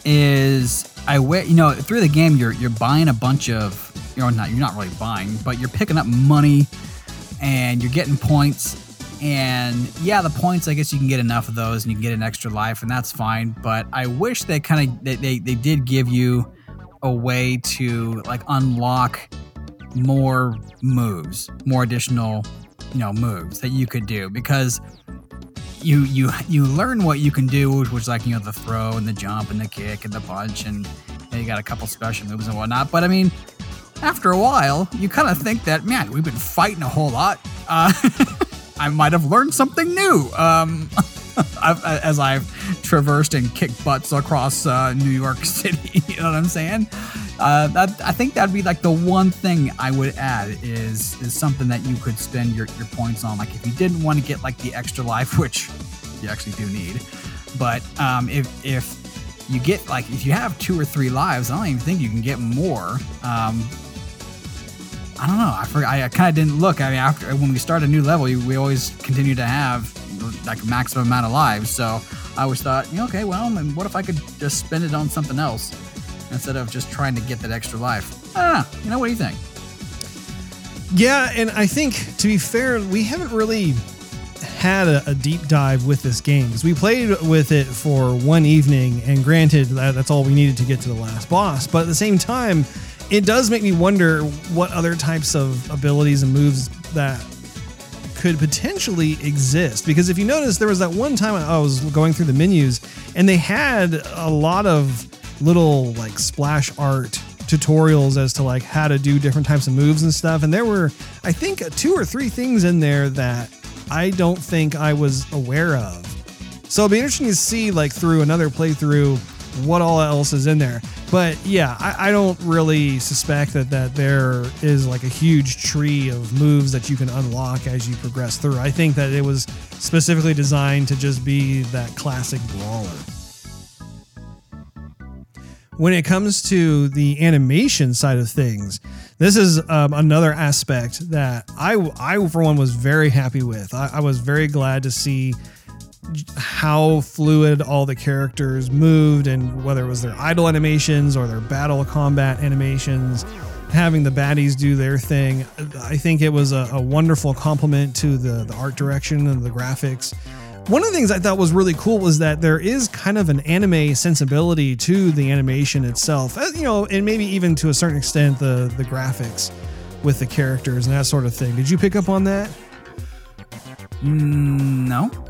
is I wish you know through the game you're you're buying a bunch of you know not you're not really buying, but you're picking up money and you're getting points and yeah, the points, I guess you can get enough of those and you can get an extra life, and that's fine. But I wish they kind of they, they, they did give you a way to like unlock more moves, more additional, you know, moves that you could do because you you you learn what you can do, which was like you know the throw and the jump and the kick and the punch, and you, know, you got a couple special moves and whatnot. But I mean, after a while, you kind of think that man, we've been fighting a whole lot. Uh, I might have learned something new um, as I've traversed and kicked butts across uh, New York City. you know what I'm saying? Uh, that, I think that'd be like the one thing I would add is is something that you could spend your, your points on. Like if you didn't want to get like the extra life, which you actually do need, but um, if if you get like if you have two or three lives, I don't even think you can get more. Um, I don't know. I forgot. I, I kind of didn't look. I mean, after when we start a new level, we always continue to have like maximum amount of lives. So I always thought, okay, well, and what if I could just spend it on something else instead of just trying to get that extra life? I know. You know, what do you think? Yeah, and I think to be fair, we haven't really had a, a deep dive with this game because we played with it for one evening, and granted, that, that's all we needed to get to the last boss. But at the same time it does make me wonder what other types of abilities and moves that could potentially exist because if you notice there was that one time I was going through the menus and they had a lot of little like splash art tutorials as to like how to do different types of moves and stuff and there were I think two or three things in there that I don't think I was aware of. So it'll be interesting to see like through another playthrough what all else is in there. But yeah, I, I, don't really suspect that that there is like a huge tree of moves that you can unlock as you progress through. I think that it was specifically designed to just be that classic brawler. When it comes to the animation side of things, this is um, another aspect that I, I, for one, was very happy with. I, I was very glad to see how fluid all the characters moved and whether it was their idle animations or their battle combat animations having the baddies do their thing i think it was a, a wonderful compliment to the, the art direction and the graphics. One of the things i thought was really cool was that there is kind of an anime sensibility to the animation itself uh, you know and maybe even to a certain extent the the graphics with the characters and that sort of thing. Did you pick up on that? Mm, no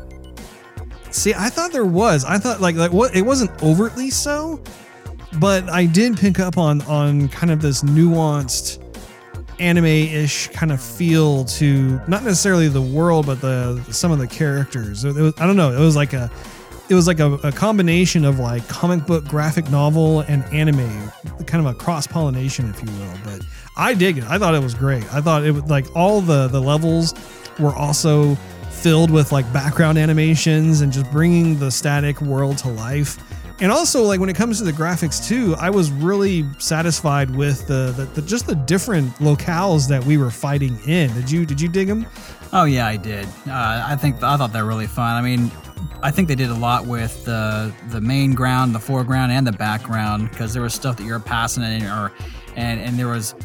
See, I thought there was. I thought like like what it wasn't overtly so, but I did pick up on on kind of this nuanced anime-ish kind of feel to not necessarily the world, but the some of the characters. Was, I don't know. It was like a it was like a, a, combination of like comic book graphic novel and anime kind of a cross pollination if you will but i dig it i thought it was great i thought it was like all the the levels were also filled with like background animations and just bringing the static world to life. And also, like when it comes to the graphics too, I was really satisfied with the, the, the just the different locales that we were fighting in. Did you did you dig them? Oh yeah, I did. Uh, I think I thought they're really fun. I mean, I think they did a lot with the the main ground, the foreground, and the background because there was stuff that you were passing in, or and and there was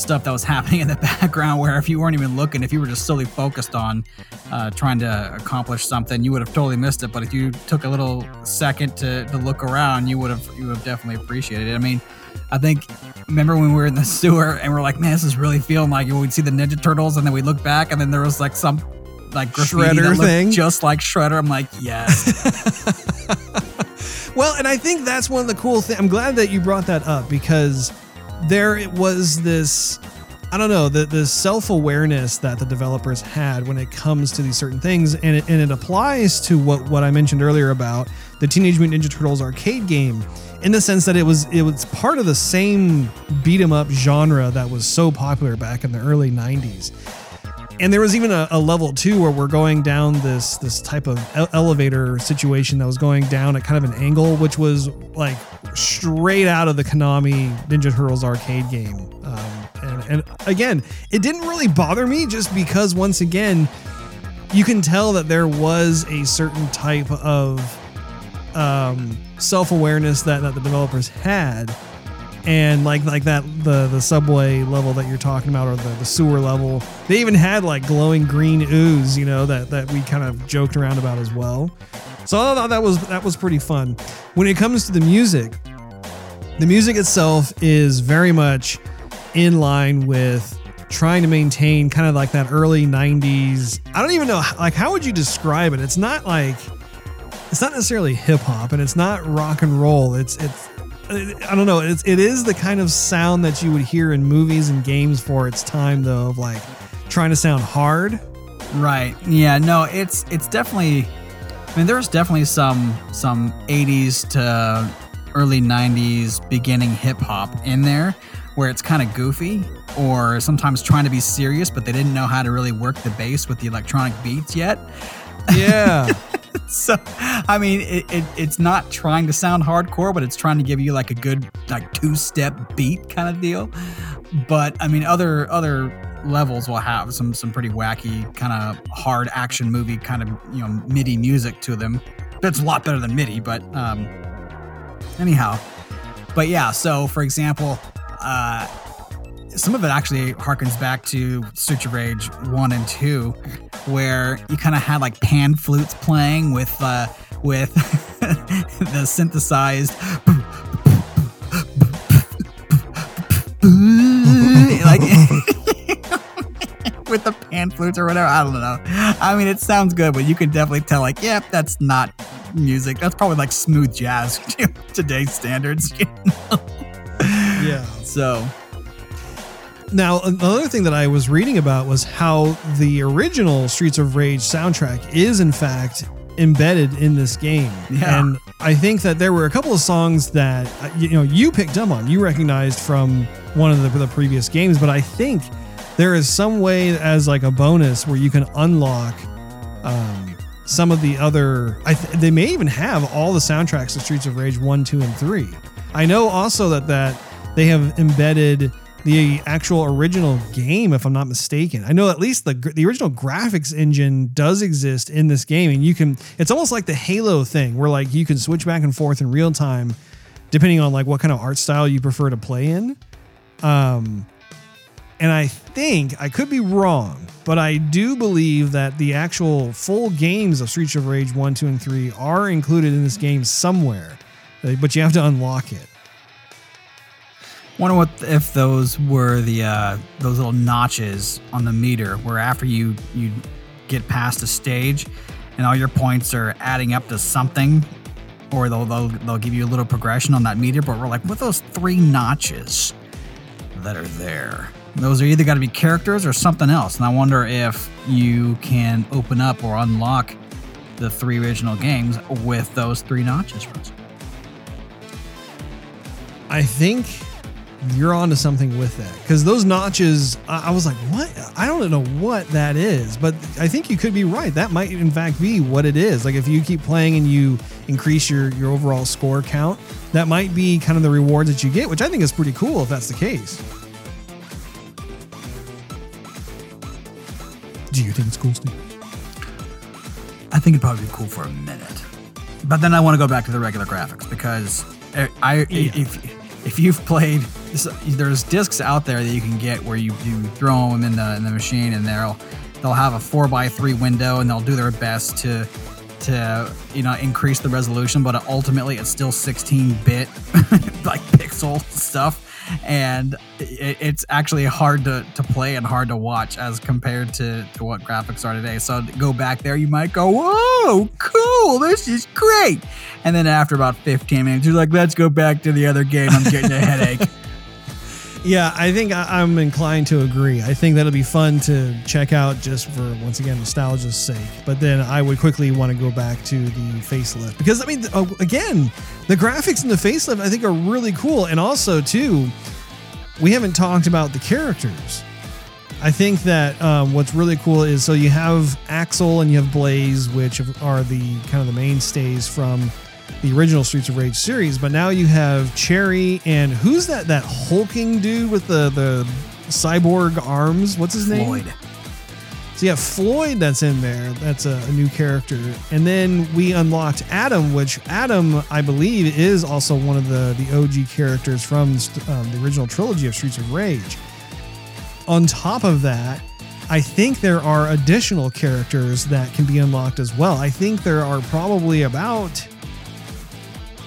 stuff that was happening in the background where if you weren't even looking, if you were just solely focused on uh, trying to accomplish something, you would have totally missed it. But if you took a little second to, to look around, you would have you would have definitely appreciated it. I mean, I think remember when we were in the sewer and we're like, man, this is really feeling like we'd see the Ninja Turtles, and then we look back and then there was like some like Shredder thing, just like Shredder. I'm like, yes. well, and I think that's one of the cool things. I'm glad that you brought that up because there it was this I don't know the the self awareness that the developers had when it comes to these certain things, and it, and it applies to what what I mentioned earlier about the Teenage Mutant Ninja Turtles arcade game, in the sense that it was it was part of the same beat 'em up genre that was so popular back in the early '90s and there was even a, a, level two where we're going down this this type of elevator situation that was going down at kind of an angle, which was like straight out of the Konami Ninja Turtles arcade game. Um, and, and again, it didn't really bother me just because once again, you can tell that there was a certain type of um, self awareness that, that the developers had and like like that the the subway level that you're talking about or the, the sewer level they even had like glowing green ooze you know that that we kind of joked around about as well. So i thought that was that was pretty fun. When it comes to the music the music itself is very much in line with trying to maintain kind of like that early 90s i don't even know like how would you describe it? It's not like it's not necessarily hip hop and it's not rock and roll. It's it's I don't know. It's it is the kind of sound that you would hear in movies and games for its time, though, of like trying to sound hard. Right. Yeah. No. It's it's definitely. I mean, there's definitely some some 80s to early 90s beginning hip hop in there, where it's kind of goofy or sometimes trying to be serious, but they didn't know how to really work the bass with the electronic beats yet. Yeah. so I mean, it, it, it's not trying to sound hardcore, but it's trying to give you like a good like two step beat kind of deal. But I mean, other other levels will have some some pretty wacky kind of hard action movie kind of you know MIDI music to them. That's a lot better than MIDI, but um, anyhow. But yeah, so for example, uh, some of it actually harkens back to Streets of Rage 1 and 2, where you kind of had like pan flutes playing with uh, with the synthesized like with the pan flutes or whatever. I don't know. I mean, it sounds good, but you can definitely tell, like, yep, that's not music. That's probably like smooth jazz to today's standards. You know? Yeah. So Now, another thing that I was reading about was how the original Streets of Rage soundtrack is, in fact, embedded in this game. Yeah. And I think that there were a couple of songs that uh, you know you picked up on, you recognized from one of the, the previous games, but I think there is some way as like a bonus where you can unlock um, some of the other. I th- they may even have all the soundtracks of Streets of Rage one, two, and three. I know also that that they have embedded the actual original game, if I'm not mistaken. I know at least the the original graphics engine does exist in this game, and you can. It's almost like the Halo thing, where like you can switch back and forth in real time, depending on like what kind of art style you prefer to play in. Um, and I think I could be wrong, but I do believe that the actual full games of Streets of Rage 1, 2, and 3 are included in this game somewhere, but you have to unlock it. Wonder what if those were the uh, those little notches on the meter, where after you you get past a stage, and all your points are adding up to something, or they'll they'll, they'll give you a little progression on that meter. But we're like, what those three notches that are there? Those are either got to be characters or something else. And I wonder if you can open up or unlock the three original games with those three notches. I think you're onto something with that because those notches, I, was like, what? I don't know what that is, but I think you could be right. That might, in fact, be what it is. Like if you keep playing and you increase your your overall score count, that might be kind of the rewards that you get, which I think is pretty cool if that's the case. Do you think it's cool, Steve? I think it'd probably be cool for a minute, but then I want to go back to the regular graphics because I, I Yeah. if if you've played, there's discs out there that you can get where you, you throw them in the in the machine and they'll they'll have a four by three window and they'll do their best to to you know increase the resolution, but ultimately it's still 16 bit like pixel stuff. And it, it's actually hard to, to play and hard to watch as compared to, to what graphics are today. So to go back there, you might go, "Whoa, cool! This is great!" And then after about 15 minutes, you're like, "Let's go back to the other game. I'm getting a headache." Yeah, I think I, I'm inclined to agree. I think that'll be fun to check out just for once again nostalgia's sake. But then I would quickly want to go back to the facelift because I mean, uh, again, the graphics in the facelift I think are really cool, and also too, we haven't talked about the characters. I think that um, what's really cool is so you have Axel and you have Blaze, which are the kind of the mainstays from the original Streets of Rage series, but now you have Cherry and who's that that hulking dude with the the cyborg arms? What's his name? Floyd. So you have Floyd that's in there. That's a, a new character. And then we unlocked Adam, which Adam, I believe, is also one of the, the OG characters from um, the original trilogy of Streets of Rage. On top of that, I think there are additional characters that can be unlocked as well. I think there are probably about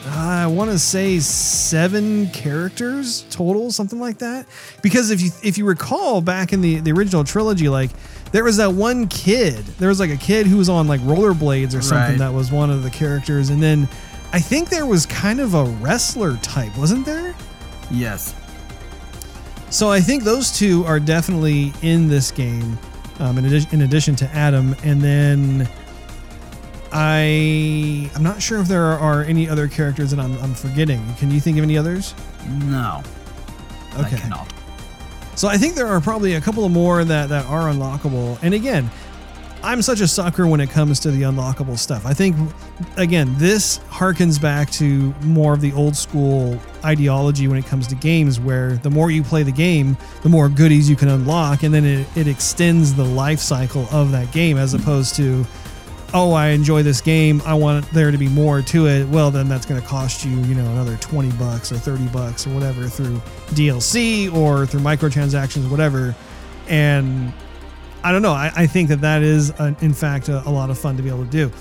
I want to say seven characters total, something like that. Because if you if you recall back in the the original trilogy, like there was that one kid. There was like a kid who was on like rollerblades or something Right. that was one of the characters, and then I think there was kind of a wrestler type, wasn't there? Yes. So I think those two are definitely in this game, um, in, in addition to Adam. And then I I'm not sure if there are any other characters that I'm, I'm forgetting. Can you think of any others? No. I Okay. cannot. So I think there are probably a couple of more that that are unlockable. And again, I'm such a sucker when it comes to the unlockable stuff. I think again, this harkens back to more of the old school ideology when it comes to games where the more you play the game, the more goodies you can unlock and then it, it extends the life cycle of that game as opposed to oh, I enjoy this game. I want there to be more to it. Well, then that's going to cost you, you know, another 20 bucks or 30 bucks or whatever through DLC or through microtransactions, whatever. And I don't know. I, I think that that is, uh in fact, a, a lot of fun to be able to do.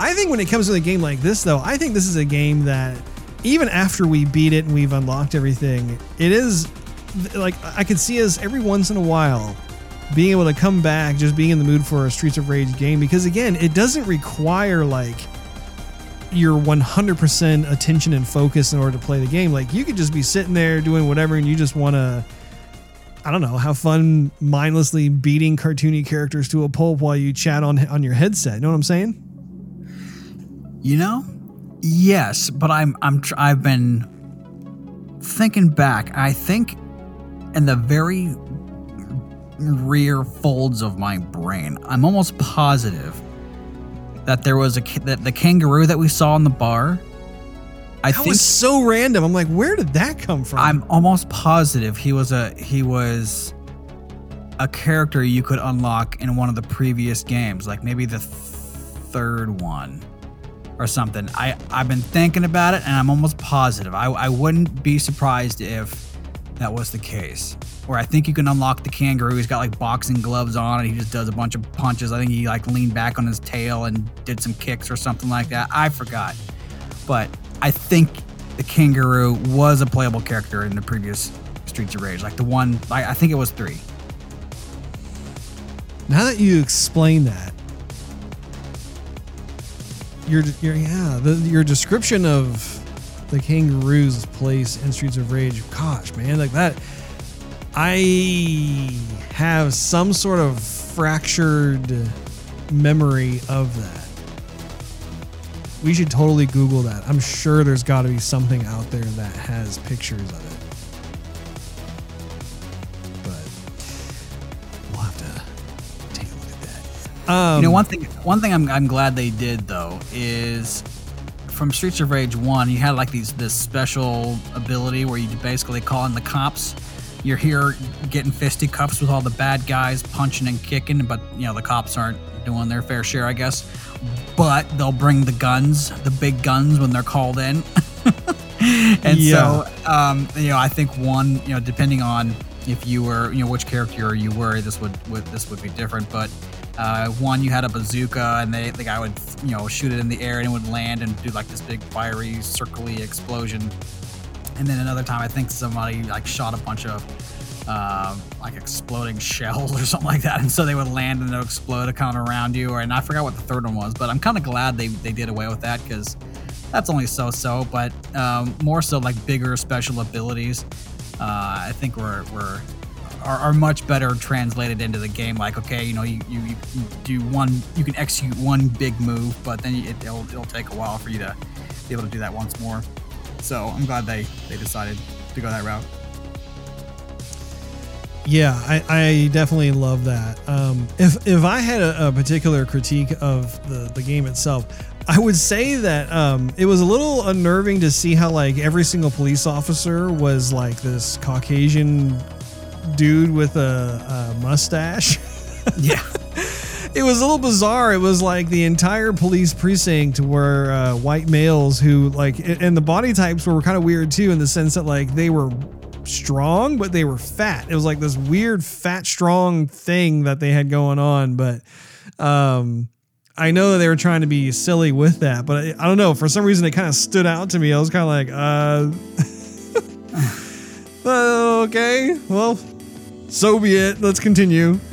I think when it comes to a game like this, though, I think this is a game that even after we beat it and we've unlocked everything, it is like I could see us every once in a while being able to come back, just being in the mood for a Streets of Rage game, because again, it doesn't require like your 100% attention and focus in order to play the game. Like you could just be sitting there doing whatever and you just want to I don't know, have fun mindlessly beating cartoony characters to a pulp while you chat on on your headset. You know what I'm saying? You know? Yes, but I'm I'm tr- I've been thinking back. I think in the very rear folds of my brain, I'm almost positive that there was a that the kangaroo that we saw in the bar. I That think was so random. I'm like, where did that come from? I'm almost positive he was a he was a character you could unlock in one of the previous games, like maybe the th- third one or something. I I've been thinking about it and I'm almost positive. I I wouldn't be surprised if that was the case. Where I think you can unlock the kangaroo. He's got like boxing gloves on and he just does a bunch of punches. I think he like leaned back on his tail and did some kicks or something like that. I forgot. But I think the kangaroo was a playable character in the previous Streets of Rage. Like the one, I, I think it was three. now that you explain that, your your yeah, the, your description of the kangaroo's place in Streets of Rage, gosh, man, like that. I have some sort of fractured memory of that. We should totally Google that. I'm sure there's got to be something out there that has pictures of it. But we'll have to take a look at that. Um, you know, one thing, one thing I'm, I'm glad they did though is from Streets of Rage One, you had like these this special ability where you basically call in the cops. You're here getting fisticuffs with all the bad guys, punching and kicking, but you know the cops aren't doing their fair share, I guess. But they'll bring the guns, the big guns, when they're called in. and Yeah. so, um, you know, I think one, you know, depending on if you were, you know, which character you were, this would, would this would be different. But uh, one, you had a bazooka, and they, the guy would, you know, shoot it in the air, and it would land and do like this big fiery, circly explosion. And then another time, I think somebody like shot a bunch of uh, like exploding shells or something like that, and so they would land and they'll explode kind of around you. Or and I forgot what the third one was, but I'm kind of glad they they did away with that because that's only so-so. But um, more so like bigger special abilities, uh, I think were were are, are much better translated into the game. Like okay, you know, you, you, you do one, you can execute one big move, but then it, it'll it'll take a while for you to be able to do that once more. So I'm glad they they decided to go that route. Yeah, I, I definitely love that. Um, if if I had a, a particular critique of the, the game itself, I would say that um, it was a little unnerving to see how like every single police officer was like this Caucasian dude with a, a mustache. Yeah. it was a little bizarre. It was like the entire police precinct were uh, white males who like, and the body types were kind of weird too, in the sense that like they were strong, but they were fat. It was like this weird fat strong thing that they had going on. But um, I know that they were trying to be silly with that, but I, I don't know. For some reason, it kind of stood out to me. I was kind of like, uh, uh, okay, well, so be it. Let's continue.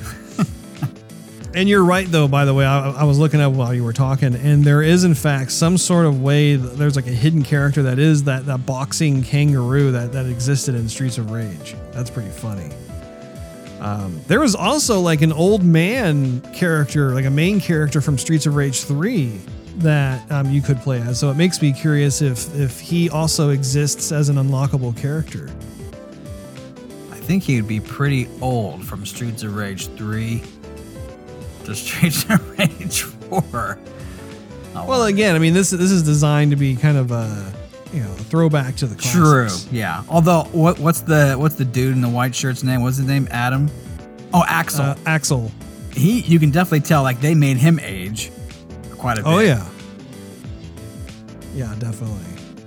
And you're right, though. By the way, I, I was looking up while you were talking, and there is, in fact, some sort of way. There's like a hidden character that is that that boxing kangaroo that that existed in Streets of Rage. That's pretty funny. Um, there was also like an old man character, like a main character from Streets of Rage Three, that um, you could play as. So it makes me curious if if he also exists as an unlockable character. I think he'd be pretty old from Streets of Rage 3 to Streets of Rage 4. Oh, Well, again, I mean this this is designed to be kind of a you know a throwback to the true. Yeah. Although what what's the what's the dude in the white shirt's name? What's his name? Adam? Oh, Axel. Uh, Axel. he you can definitely tell like they made him age quite a bit. Oh yeah. Yeah, definitely.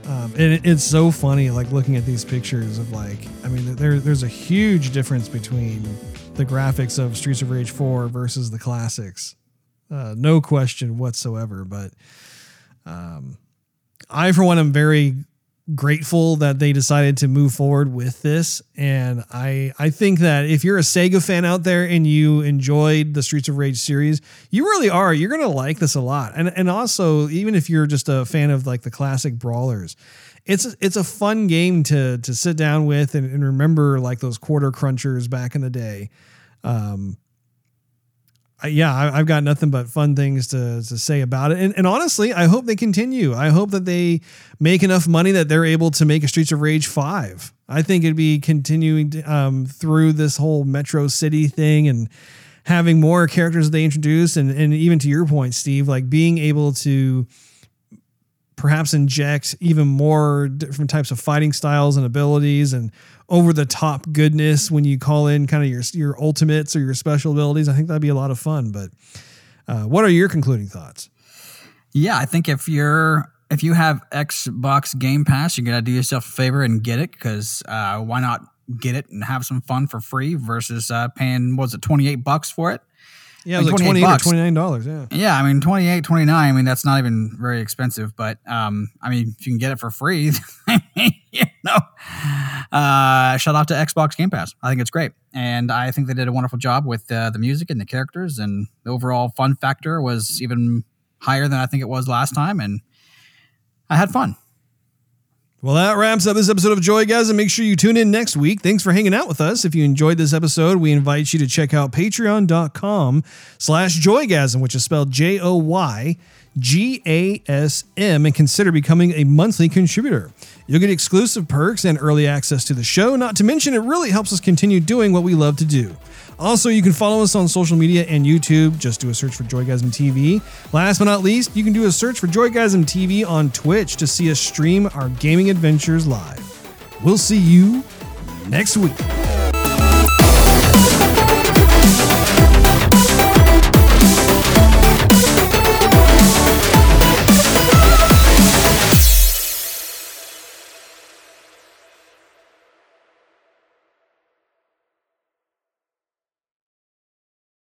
Um, and it, it's so funny, like looking at these pictures of like, I mean, there there's a huge difference between the graphics of Streets of Rage 4 versus the classics. Uh, no question whatsoever. But um, I, for one, am very grateful that they decided to move forward with this. And I I think that if you're a Sega fan out there and you enjoyed the Streets of Rage series, you really are. You're gonna like this a lot. And and also even if you're just a fan of like the classic brawlers, it's it's a fun game to to sit down with and, and remember like those quarter crunchers back in the day. Um, yeah, I, have got nothing but fun things to, to say about it. And, and, honestly, I hope they continue. I hope that they make enough money that they're able to make a Streets of Rage 5. I think it'd be continuing to, um, through this whole Metro City thing and having more characters they introduce. And, and even to your point, Steve, like being able to perhaps inject even more different types of fighting styles and abilities and over the top goodness when you call in kind of your your ultimates or your special abilities. I think that'd be a lot of fun. But uh, what are your concluding thoughts? Yeah, I think if you're if you have Xbox Game Pass, you're gonna do yourself a favor and get it because uh, why not get it and have some fun for free versus uh, paying was it twenty eight bucks for it? Yeah, it was like, 28 bucks. or $29. Yeah. Yeah. I mean, 28 29 I mean, that's not even very expensive, but um, I mean, if you can get it for free, you know, uh, shout out to Xbox Game Pass. I think it's great. And I think they did a wonderful job with uh, the music and the characters, and the overall fun factor was even higher than I think it was last time. And I had fun. Well, that wraps up this episode of Joygasm. Make sure you tune in next week. Thanks for hanging out with us. If you enjoyed this episode, we invite you to check out patreon.com slash joygasm, which is spelled J-O-Y G-A-S-M, and consider becoming a monthly contributor. You'll get exclusive perks and early access to the show, not to mention it really helps us continue doing what we love to do. Also, you can follow us on social media and YouTube. Just do a search for Joygasm TV. Last but not least, you can do a search for Joygasm TV on Twitch to see us stream our gaming adventures live. We'll see you next week.